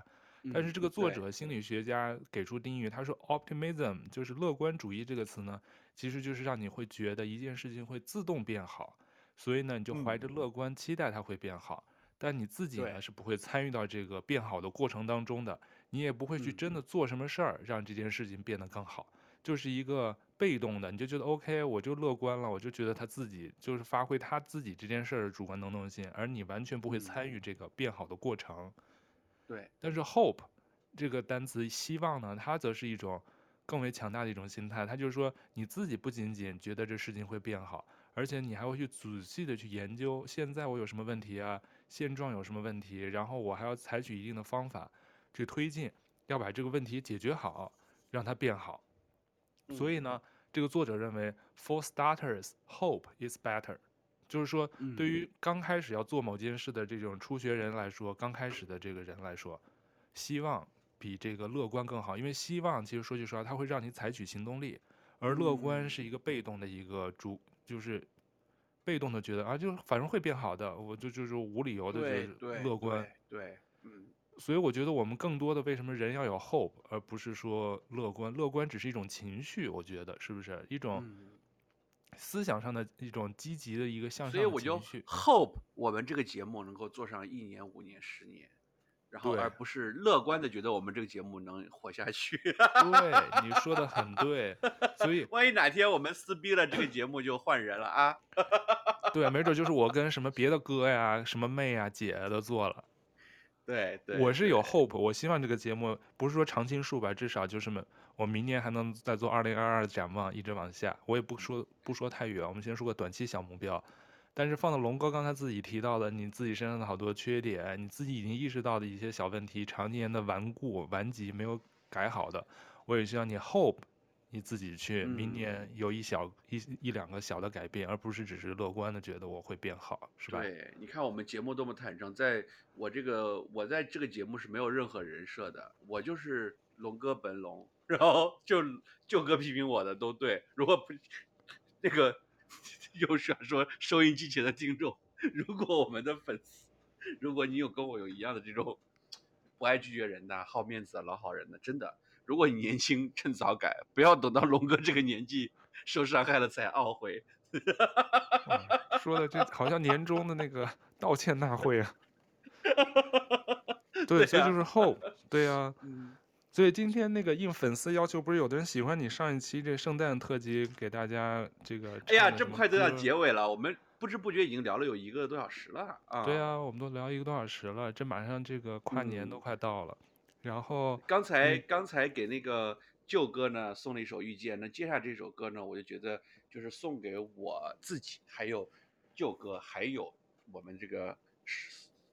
但是这个作者心理学家给出定义，他说 optimism 就是乐观主义这个词呢，其实就是让你会觉得一件事情会自动变好，所以呢你就怀着乐观期待它会变好，但你自己呢是不会参与到这个变好的过程当中的，你也不会去真的做什么事儿让这件事情变得更好。就是一个被动的，你就觉得 OK，我就乐观了，我就觉得他自己就是发挥他自己这件事儿的主观能动性，而你完全不会参与这个变好的过程。对，但是 hope 这个单词希望呢，它则是一种更为强大的一种心态，它就是说你自己不仅仅觉得这事情会变好，而且你还会去仔细的去研究现在我有什么问题啊，现状有什么问题，然后我还要采取一定的方法去推进，要把这个问题解决好，让它变好。所以呢，这个作者认为，For starters, hope is better。就是说，对于刚开始要做某件事的这种初学人来说，刚开始的这个人来说，希望比这个乐观更好。因为希望其实说句实话，它会让你采取行动力，而乐观是一个被动的一个主，就是被动的觉得啊，就反正会变好的，我就就是无理由的就是乐观。对，对，嗯。所以我觉得我们更多的为什么人要有 hope，而不是说乐观？乐观只是一种情绪，我觉得是不是一种思想上的一种积极的一个向上的情绪？所以我就 hope 我们这个节目能够做上一年、五年、十年，然后而不是乐观的觉得我们这个节目能活下去。(laughs) 对，你说的很对。所以 (laughs) 万一哪天我们撕逼了，这个节目就换人了啊！(laughs) 对，没准就是我跟什么别的哥呀、什么妹呀、姐都做了。对，对，我是有 hope，我希望这个节目不是说常青树吧，至少就是，我明年还能再做二零二二展望，一直往下。我也不说不说太远，我们先说个短期小目标。但是放到龙哥刚才自己提到的，你自己身上的好多缺点，你自己已经意识到的一些小问题，常年的顽固顽疾没有改好的，我也希望你 hope。你自己去，明年有一小、嗯、一一两个小的改变，而不是只是乐观的觉得我会变好，是吧？对，你看我们节目多么坦诚，在我这个我在这个节目是没有任何人设的，我就是龙哥本龙，然后就就哥批评我的都对，如果不那个又想说收音机前的听众，如果我们的粉丝，如果你有跟我有一样的这种不爱拒绝人的、好面子的老好人的，真的。如果你年轻，趁早改，不要等到龙哥这个年纪受伤害了才懊悔。嗯、说的这好像年终的那个道歉大会啊。(laughs) 对，所以就是 hope，对呀。所以今天那个应粉丝要求，不是有的人喜欢你上一期这圣诞特辑给大家这个。哎呀，这么快就要结尾了，我们不知不觉已经聊了有一个多小时了啊。对啊，我们都聊一个多小时了，这马上这个跨年都快到了。嗯然后刚才刚才给那个舅哥呢送了一首《遇见》，那接下来这首歌呢，我就觉得就是送给我自己，还有舅哥，还有我们这个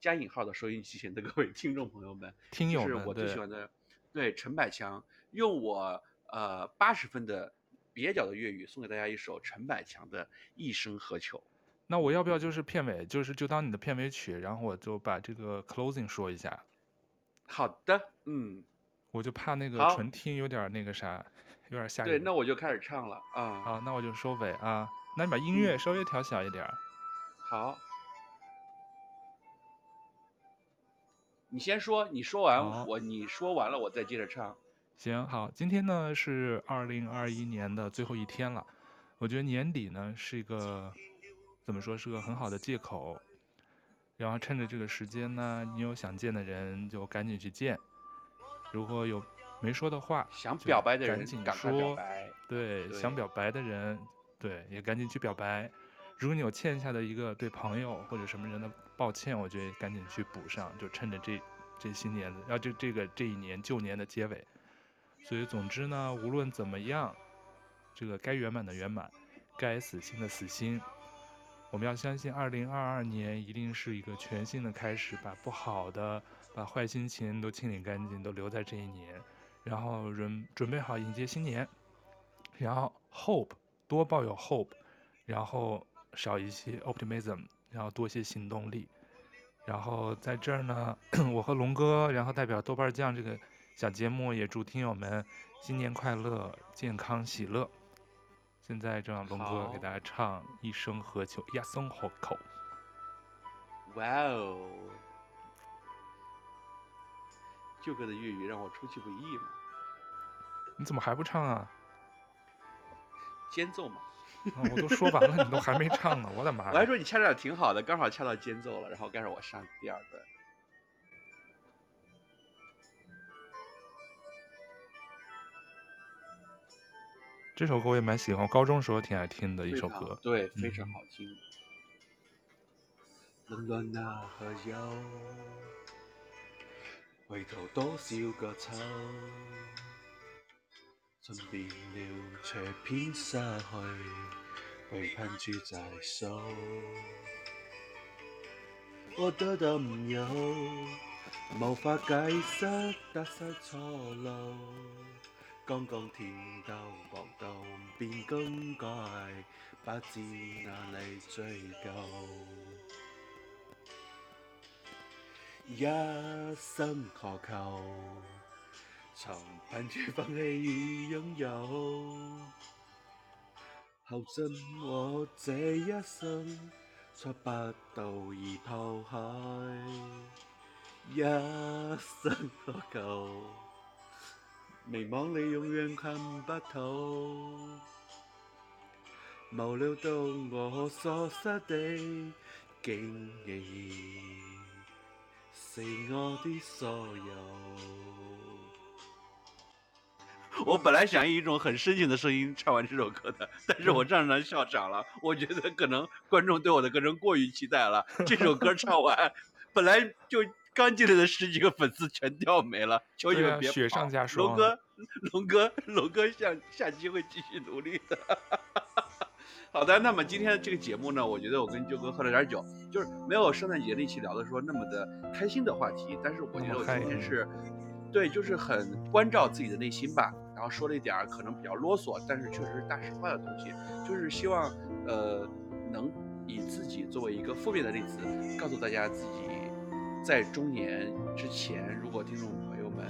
加引号的收音机前的各位听众朋友们，听友们，就是我最喜欢的，对，对陈百强用我呃八十分的蹩脚的粤语送给大家一首陈百强的《一生何求》。那我要不要就是片尾，就是就当你的片尾曲，然后我就把这个 closing 说一下。好的，嗯，我就怕那个纯听有点那个啥，有点吓人。对，那我就开始唱了啊。好，那我就收尾啊。那你把音乐稍微调小一点。嗯。好，你先说，你说完我，你说完了我再接着唱。行，好，今天呢是二零二一年的最后一天了，我觉得年底呢是一个怎么说是个很好的借口。然后趁着这个时间呢，你有想见的人就赶紧去见，如果有没说的话，想表白的人赶紧说，对，想表白的人，对，也赶紧去表白。如果你有欠下的一个对朋友或者什么人的抱歉，我觉得赶紧去补上，就趁着这这新年的，要这这个这一年旧年的结尾。所以总之呢，无论怎么样，这个该圆满的圆满，该死心的死心。我们要相信，二零二二年一定是一个全新的开始，把不好的、把坏心情都清理干净，都留在这一年，然后准准备好迎接新年，然后 hope 多抱有 hope，然后少一些 optimism，然后多些行动力，然后在这儿呢，(coughs) 我和龙哥，然后代表豆瓣酱这个小节目，也祝听友们新年快乐，健康喜乐。现在就让龙哥给大家唱《一生何求》，一生何求。哇哦！舅哥的粤语让我出其不意嘛。你怎么还不唱啊？间奏嘛。啊，我都说完了，你都还没唱呢，我的妈！我还说你掐点挺好的，刚好掐到间奏了，然后该让我上第二段。这首歌我也蛮喜欢，高中时候挺爱听的一首歌。对，非常好听。冷暖那何有？回头多少个秋？寻遍了却偏失去，背叛主在数。我得到唔有，无法解释得失错路。刚刚天都搏到变更改，不知哪里追究。一生渴求，从贫处放弃与拥有，耗尽我这一生，触不到已抛开。一生渴求，迷惘里永远看不透，无料到我所失的竟然。是我的所有。我本来想以一种很深情的声音唱完这首歌的，但是我站上笑场了。我觉得可能观众对我的歌声过于期待了。这首歌唱完，本来就刚进来的十几个粉丝全掉没了。求你们别跑。雪上加霜。龙哥，龙哥，龙哥下下期会继续努力的。好的，那么今天的这个节目呢，我觉得我跟舅哥喝了点酒，就是没有圣诞节那期聊的说那么的开心的话题，但是我觉得我今天是，对，就是很关照自己的内心吧，然后说了一点可能比较啰嗦，但是确实是大实话的东西，就是希望呃能以自己作为一个负面的例子，告诉大家自己在中年之前，如果听众朋友们。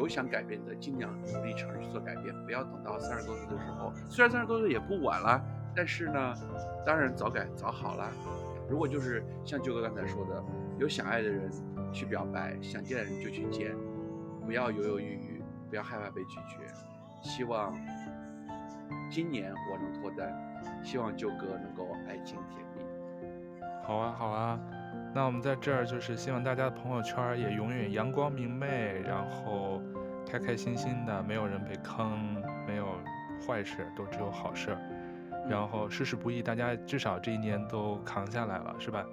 有想改变的，尽量努力尝试去做改变，不要等到三十多岁的时候。虽然三十多岁也不晚了，但是呢，当然早改早好了。如果就是像舅哥刚才说的，有想爱的人去表白，想见的人就去见，不要犹犹豫豫，不要害怕被拒绝。希望今年我能脱单，希望舅哥能够爱情甜蜜。好啊，好啊。那我们在这儿就是希望大家的朋友圈也永远阳光明媚，然后开开心心的，没有人被坑，没有坏事，都只有好事。然后事事不易，大家至少这一年都扛下来了，是吧？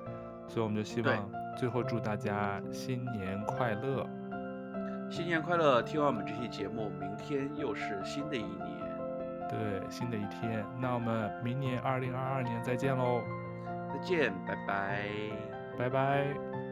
所以我们就希望最后祝大家新年快乐，新年快乐！听完我们这期节目，明天又是新的一年，对，新的一天。那我们明年二零二二年再见喽，再见，拜拜。拜拜。